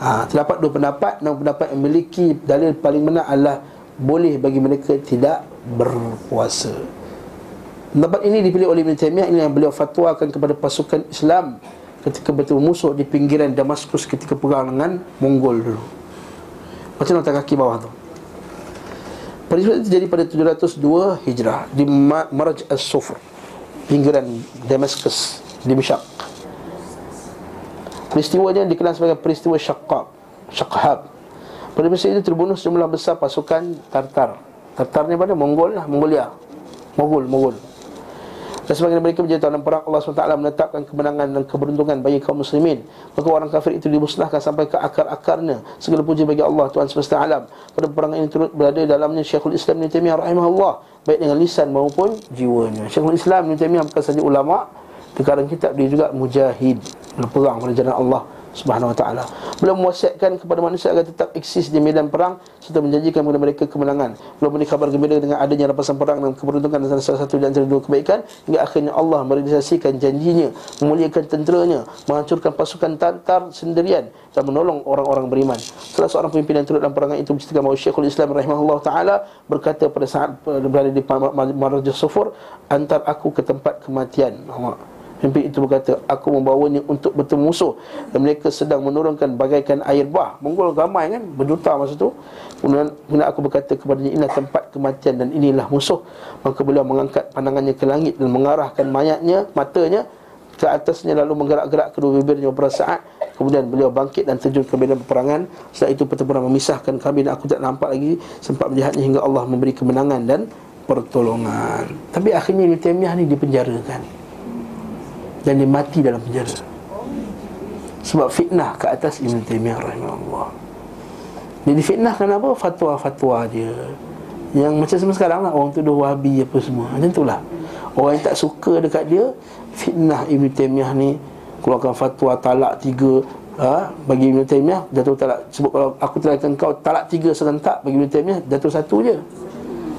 Ha, terdapat dua pendapat. Yang pendapat yang memiliki dalil paling benar adalah Boleh bagi mereka tidak berpuasa. Pendapat ini dipilih oleh Ibn Taymiyah. Ini yang beliau fatwakan kepada pasukan Islam Ketika bertemu musuh di pinggiran Damaskus Ketika perang dengan Mongol dulu. Macam mana kaki bawah tu Peristiwa itu terjadi pada 702 Hijrah Di Maraj As-Sufr Pinggiran Damaskus Di Mishak Peristiwanya dikenal sebagai peristiwa Syaqqab Syaqqab Pada masa itu terbunuh sejumlah besar pasukan Tartar. Tartar ni pada Mongol lah, Mongolia. Mogul, Mogul dan sebagian mereka menjadi dalam perang Allah SWT menetapkan kemenangan dan keberuntungan bagi kaum muslimin. Maka orang kafir itu dimusnahkan sampai ke akar-akarnya. Segala puji bagi Allah Tuhan semesta alam. Pada perang ini turut berada dalamnya Syekhul Islam Ibn Taymiyah rahimahullah. Baik dengan lisan maupun jiwanya. Syekhul Islam Ibn Taymiyah bukan saja ulama' Di kitab dia juga mujahid. Berperang pada jalan Allah Subhanahu wa taala. Beliau mewasiatkan kepada manusia agar tetap eksis di medan perang serta menjanjikan kepada mereka kemenangan. Beliau memberi kabar gembira dengan adanya rampasan perang dan keberuntungan antara salah satu antara dua kebaikan hingga akhirnya Allah merealisasikan janjinya, memuliakan tenteranya, menghancurkan pasukan Tartar sendirian dan menolong orang-orang beriman. Salah seorang pemimpin yang turut dalam perangan itu menceritakan bahawa Syekhul Islam rahimahullah taala berkata pada saat berada di Marajah Sufur, antar aku ke tempat kematian. Allah. Pemimpin itu berkata Aku membawanya untuk bertemu musuh. Dan mereka sedang menurunkan bagaikan air bah Monggol ramai kan Berduta masa tu. Kemudian, kemudian aku berkata kepadanya Inilah tempat kematian dan inilah musuh. Maka beliau mengangkat pandangannya ke langit Dan mengarahkan mayatnya, matanya Ke atasnya lalu menggerak-gerak kedua bibirnya beberapa saat Kemudian beliau bangkit dan terjun ke medan peperangan. Setelah itu pertempuran memisahkan kami Dan aku tak nampak lagi Sempat melihatnya hingga Allah memberi kemenangan dan pertolongan. Tapi akhirnya Ibn Taymiyah ni dipenjarakan dan dia mati dalam penjara. Sebab fitnah ke atas Ibn Taymiyah rahimahullah. Dia difitnahkan apa? fatwa-fatwa dia. Yang macam semua sekarang lah orang tuduh wahabi apa semua. Macam itulah orang yang tak suka dekat dia fitnah Ibn Taymiyah ni keluarkan fatwa talak tiga ha? bagi Ibn Taymiyah jatuh talak sebab kalau aku terangkan kau talak tiga serentak bagi Ibn Taymiyah jatuh satu je.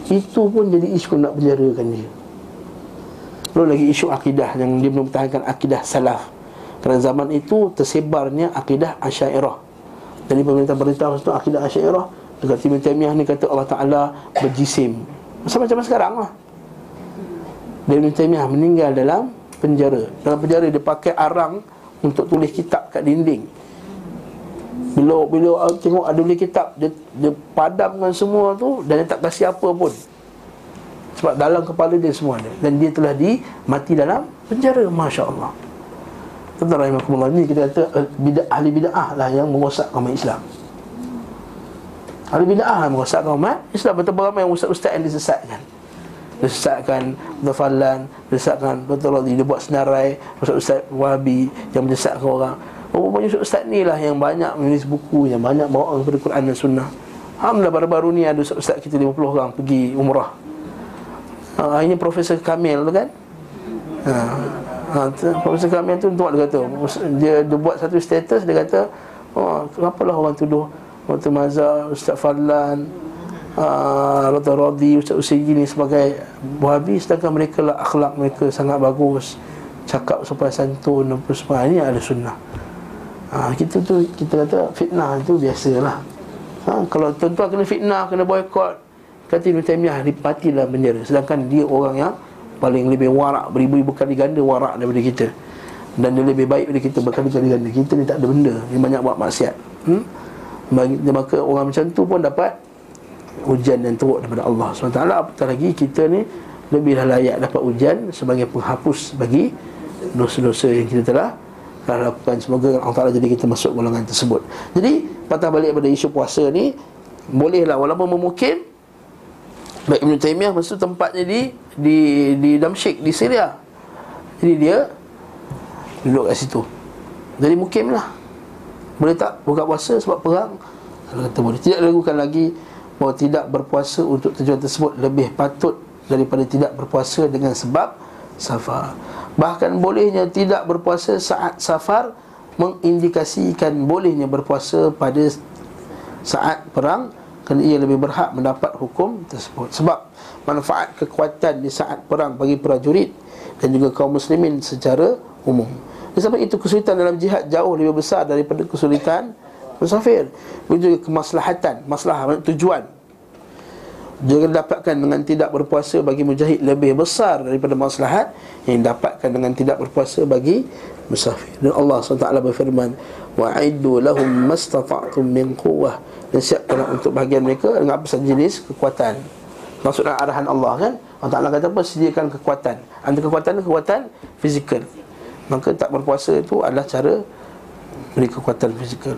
Itu pun jadi isu nak penjarakan dia Belum lagi isu akidah yang dia mempertahankan akidah salaf. Kerana zaman itu tersebarnya akidah asyairah. Jadi pemerintah-pemerintah itu akidah asyairah. Dekat Timur Taimiyah ni kata Allah Ta'ala berjisim. Macam-macam sekarang lah. Ibn Taimiyah meninggal dalam penjara. Dalam penjara dia pakai arang untuk tulis kitab kat dinding. Bila bila tengok ada tulis kitab dia, dia padamkan semua tu dan dia tak kasih apa pun. Sebab dalam kepala dia semua ada. Dan dia telah di mati dalam penjara Masya Allah Tuan-tuan rahimahkumullah Ini kita kata bidah, ahli bida'ah lah yang merosakkan umat Islam. Ahli bida'ah yang merosakkan umat Islam. Betul-betul ramai yang ustaz-ustaz yang disesatkan. Disesatkan Betul-Falan Disesatkan Betul-Betul Dia buat senarai Ustaz-ustaz Wahabi Yang menyesatkan orang. Rupanya ustaz-ustaz ni lah yang banyak menulis buku Yang banyak bawa kepada Quran dan Sunnah. Alhamdulillah baru-baru ni ada ustaz-ustaz kita 50 orang pergi umrah ha, Ini Profesor Kamil tu kan? Ha, ha, Profesor Kamil tu tuan dia kata dia, dia buat satu status Dia kata oh, Kenapalah orang tuduh? Waktu Mazhar, Ustaz Fadlan uh, Rata Rodi, Ustaz Usiji ni sebagai Wahabi Sedangkan mereka lah akhlak mereka sangat bagus. Cakap supaya santun apa semua. Ini ada sunnah. Ha, Kita tu, kita kata fitnah tu biasalah ha, Kalau tuan-tuan kena fitnah, kena boykot Kata Ibn Taymiyah dipati dalam penjara Sedangkan dia orang yang paling lebih warak Beribu-ribu kali ganda warak daripada kita. Dan dia lebih baik daripada kita berkali-kali ganda. Kita ni tak ada benda. Dia banyak buat maksiat. Hmm? Maka orang macam tu pun dapat Ujian yang teruk daripada Allah SWT Apatah lagi kita ni Lebihlah layak dapat ujian Sebagai penghapus bagi Dosa-dosa yang kita telah lakukan. Semoga Allah Ta'ala jadi kita masuk golongan tersebut. Jadi patah balik pada isu puasa ni Bolehlah walaupun memungkin Baik Ibn Taymiyah masa tempatnya di di di Damsyik di Syria. Jadi dia duduk kat situ. Jadi mungkin lah Boleh tak buka puasa sebab perang? Kalau kata boleh. Tidak ragukan lagi bahawa tidak berpuasa untuk tujuan tersebut lebih patut daripada tidak berpuasa dengan sebab safar. Bahkan bolehnya tidak berpuasa saat safar mengindikasikan bolehnya berpuasa pada saat perang kerana ia lebih berhak mendapat hukum tersebut. Sebab manfaat kekuatan di saat perang bagi prajurit dan juga kaum muslimin secara umum. Sebab itu kesulitan dalam jihad jauh lebih besar daripada kesulitan musafir. Juga kemaslahatan masalah tujuan. Juga dapatkan dengan tidak berpuasa bagi mujahid lebih besar daripada maslahat yang dapatkan dengan tidak berpuasa bagi musafir. Dan Allah SWT berfirman wa'iddu lahum mastata'tum min quwwah. Dan siapkan untuk bahagian mereka dengan apa saja jenis kekuatan. Maksudnya arahan Allah kan? Allah Ta'ala kata apa? Sediakan kekuatan. Antara kekuatan kekuatan fizikal. Maka tak berpuasa itu adalah cara beri kekuatan fizikal.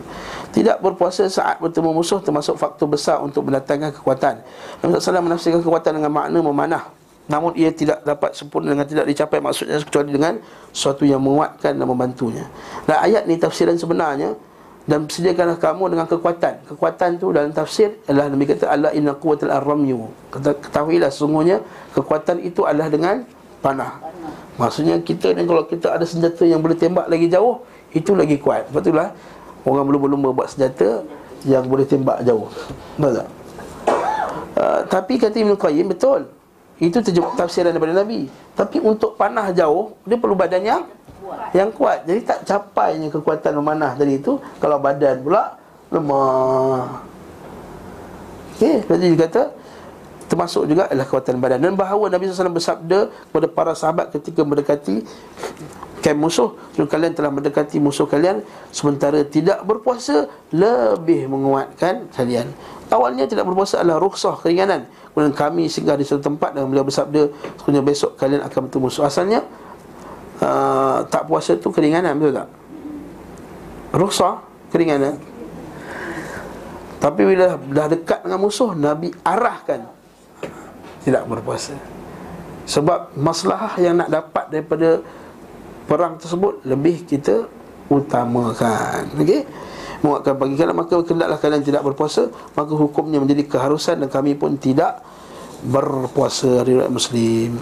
Tidak berpuasa saat bertemu musuh termasuk faktor besar untuk mendatangkan kekuatan. Nabi SAW menafsirkan kekuatan dengan makna memanah namun ia tidak dapat sempurna dengan tidak dicapai maksudnya kecuali dengan sesuatu yang menguatkan dan membantunya. Dan ayat ni tafsiran sebenarnya dan sediakanlah kamu dengan kekuatan. Kekuatan tu dalam tafsir adalah Nabi kata Allah inna quwwatal arramyu ketahuilah sesungguhnya kekuatan itu adalah dengan panah. Maksudnya kita ni kalau kita ada senjata yang boleh tembak lagi jauh itu lagi kuat. Sebab itulah orang belum-belum buat senjata yang boleh tembak jauh. Betul tak? Uh, tapi kata Ibn Qayyim betul itu tafsiran daripada Nabi. Tapi untuk panah jauh Dia perlu badan yang Yang kuat. Jadi tak capainya kekuatan memanah tadi itu. Kalau badan pula Lemah. Okey Jadi dia kata Termasuk juga adalah kekuatan badan. Dan bahawa Nabi SAW bersabda Kepada para sahabat ketika mendekati Kem musuh. Kalian telah mendekati musuh kalian Sementara tidak berpuasa Lebih menguatkan kalian Awalnya tidak berpuasa adalah rukhsah keringanan. Kemudian kami singgah di satu tempat Dan beliau bersabda Sebenarnya besok kalian akan bertemu. Musuh Asalnya uh, Tak puasa tu keringanan Betul tak? Rukhsah Keringanan. Tapi bila dah dekat dengan musuh Nabi arahkan. Tidak berpuasa. Sebab masalah yang nak dapat daripada Perang tersebut Lebih kita utamakan. Okey menguatkan pagi kalian maka hendaklah kalian tidak berpuasa maka hukumnya menjadi keharusan dan kami pun tidak berpuasa hari raya muslim.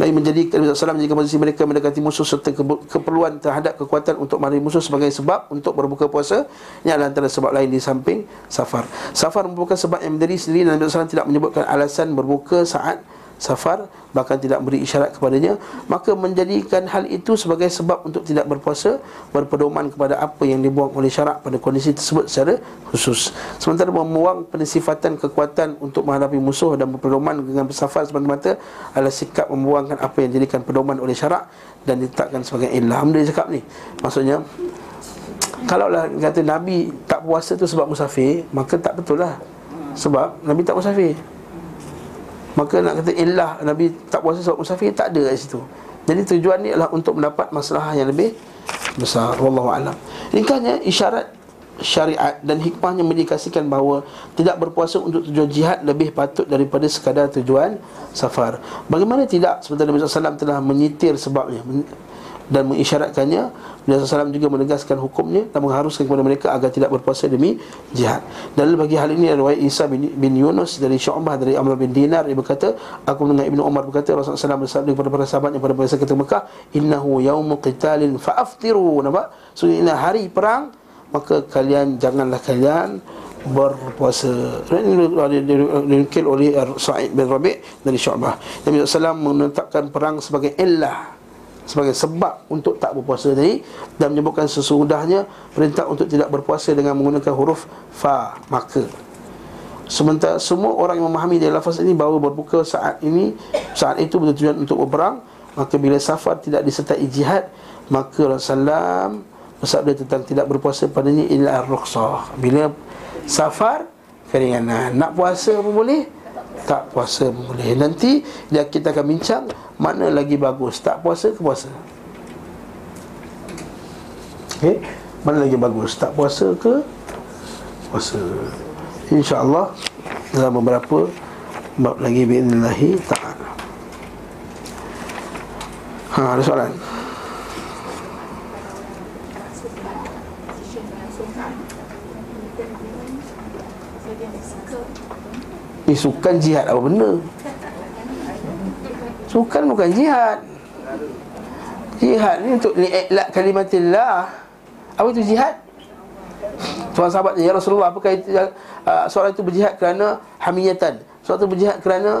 Lagi menjadi Nabi SAW menjadikan posisi mereka mendekati musuh serta keperluan terhadap kekuatan untuk mari musuh sebagai sebab untuk berbuka puasa. Ini adalah antara sebab lain di samping safar. Safar merupakan sebab yang berdiri sendiri dan Nabi SAW tidak menyebutkan alasan berbuka saat safar bahkan tidak beri isyarat kepadanya maka menjadikan hal itu sebagai sebab untuk tidak berpuasa berpedoman kepada apa yang dibuang oleh syarak pada kondisi tersebut secara khusus. Sementara membuang penisifatan kekuatan untuk menghadapi musuh dan berpedoman dengan bersafar semata-mata adalah sikap membuangkan apa yang dijadikan pedoman oleh syarak dan ditetapkan sebagai ilham dia cakap ni? Maksudnya Kalaulah kata Nabi tak puasa tu sebab musafir Maka tak betul lah Sebab Nabi tak musafir Maka nak kata ilah Nabi tak puasa sebab musafir Tak ada kat situ. Jadi tujuan ni adalah untuk mendapat masalah yang lebih besar. Wallahu a'lam. Ringkasnya isyarat syariat dan hikmahnya mendikasikan bahawa Tidak berpuasa untuk tujuan jihad lebih patut daripada sekadar tujuan safar. Bagaimana tidak? Sebenarnya Nabi SAW telah menyitir sebabnya dan mengisyaratkannya Nabi SAW juga menegaskan hukumnya dan mengharuskan kepada mereka agar tidak berpuasa demi jihad. Dan bagi hal ini riwayat Isa bin, bin Yunus dari Syu'bah dari Amr bin Dinar dia berkata aku mendengar Ibnu Umar berkata Rasulullah SAW bersabda kepada para sahabatnya pada masa ketika Mekah innahu yaumu qitalin fa'aftiru. Nampak? So ini hari perang maka kalian janganlah kalian berpuasa. Ini dinukil oleh Sa'id bin Rabi' dari Syu'bah. Nabi SAW menetapkan perang sebagai illah sebagai sebab untuk tak berpuasa tadi dan menyebutkan sesudahnya perintah untuk tidak berpuasa dengan menggunakan huruf fa maka. Sementara semua orang yang memahami dari lafaz ini bahawa berbuka saat ini saat itu bertujuan untuk berperang maka bila safar tidak disertai jihad maka Rasulullah bersabda tentang tidak berpuasa padanya illa rukhsah bila safar keringanan nak puasa pun boleh tak puasa boleh. Nanti dia kita akan bincang mana lagi bagus Tak puasa ke puasa? Okay Mana lagi bagus Tak puasa ke Puasa? InsyaAllah Dalam beberapa Bab lagi Bi'inillahi ta'ala. Ha ada soalan Eh, sukan jihad apa benda? Sukan bukan jihad. Jihad ni untuk li'ilak kalimatillah. Apa itu jihad? Tuan sahabat Ya Rasulullah Apakah itu, uh, seorang itu berjihad kerana Hamiyatan? Seorang itu berjihad kerana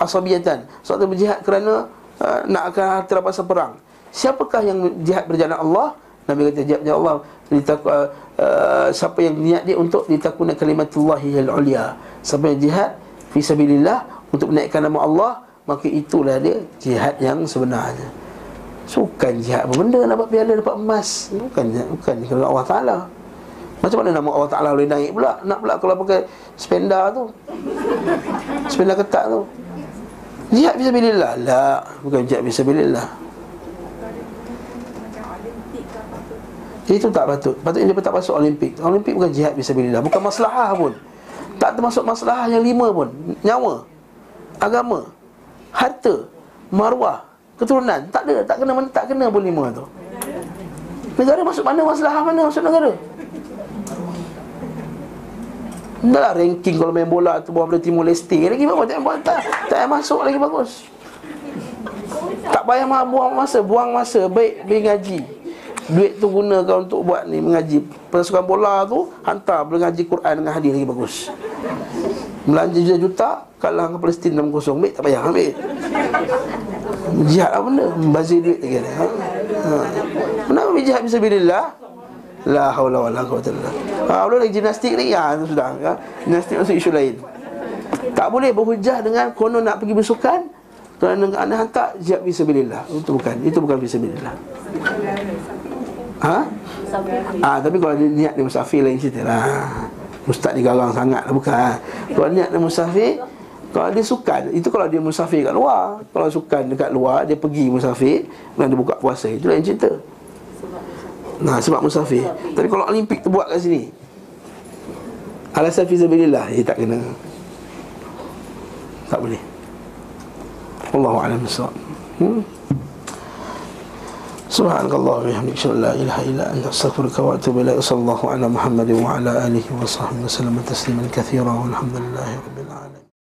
Asabiyatan? Seorang itu berjihad kerana uh, Nak akan harta rampasan perang? Siapakah yang jihad berjalan Allah? Nabi kata jihad berjalan Allah. Ditaku, uh, uh, Siapa yang niat dia untuk Ditakuna kalimatullahi al-ulia Siapa yang jihad Fisabilillah Untuk menaikkan nama Allah Maka itulah dia jihad yang sebenarnya. Bukan jihad apa benda Dapat piala dapat emas. Bukan bukan. Kalau Allah Ta'ala. Macam mana nama Allah Ta'ala boleh naik pula? Nak pula kalau pakai spenda tu? Spenda ketat tu? Jihad bisa bilillah La Bukan jihad bisa bilillah Itu tak patut. Patutnya dia tak masuk Olimpik. Olimpik bukan jihad Bismillah Bukan masalah pun Tak termasuk masalah yang lima pun. Nyawa Agama Harta Marwah Keturunan. Tak ada Tak kena tak kena pun lima tu. Negara masuk mana masalah mana masuk negara? Dah lah ranking kalau main bola tu Bawah Timur Leste lagi bagus. Tak, tak, tak, tak masuk lagi bagus. Tak payah buang masa. Buang masa Baik pergi ngaji Duit tu gunakan untuk buat ni Mengaji Pasukan bola tu Hantar mengaji Quran dengan hadis lagi bagus Belanja juta-juta Kalah ke Palestin 6-0 Baik tak payah ambil Jihad apa benda Membazir duit lagi ha? ha. Kenapa jihad bisa bilillah La haula wala quwwata illa Ha boleh lagi gimnastik ni ya sudah ya. Gimnastik masuk isu lain. Tak boleh berhujah dengan konon nak pergi bersukan kerana anda hantar jihad fisabilillah. Itu bukan. Itu bukan fisabilillah. Ha? Ah, tapi kalau dia niat dia musafir lain cerita lah. Ustaz ni garang sangat lah bukan. Kalau niat dia musafir kalau dia sukan, itu kalau dia musafir kat luar Kalau sukan dekat luar, dia pergi musafir Dan dia buka puasa, itu lain cerita Nah, sebab musafir. Tapi kalau Olimpik tu buat kat sini. Alasan fizabilillah, dia tak kena. Tak boleh. Allahu a'lam bissawab. Hmm? Subhanakallah wa bihamdika la ilaha illa anta astaghfiruka wa atubu ilaik. Sallallahu ala Muhammadin wa ala alihi wa sahbihi wa sallam tasliman katsira walhamdulillahi rabbil alamin.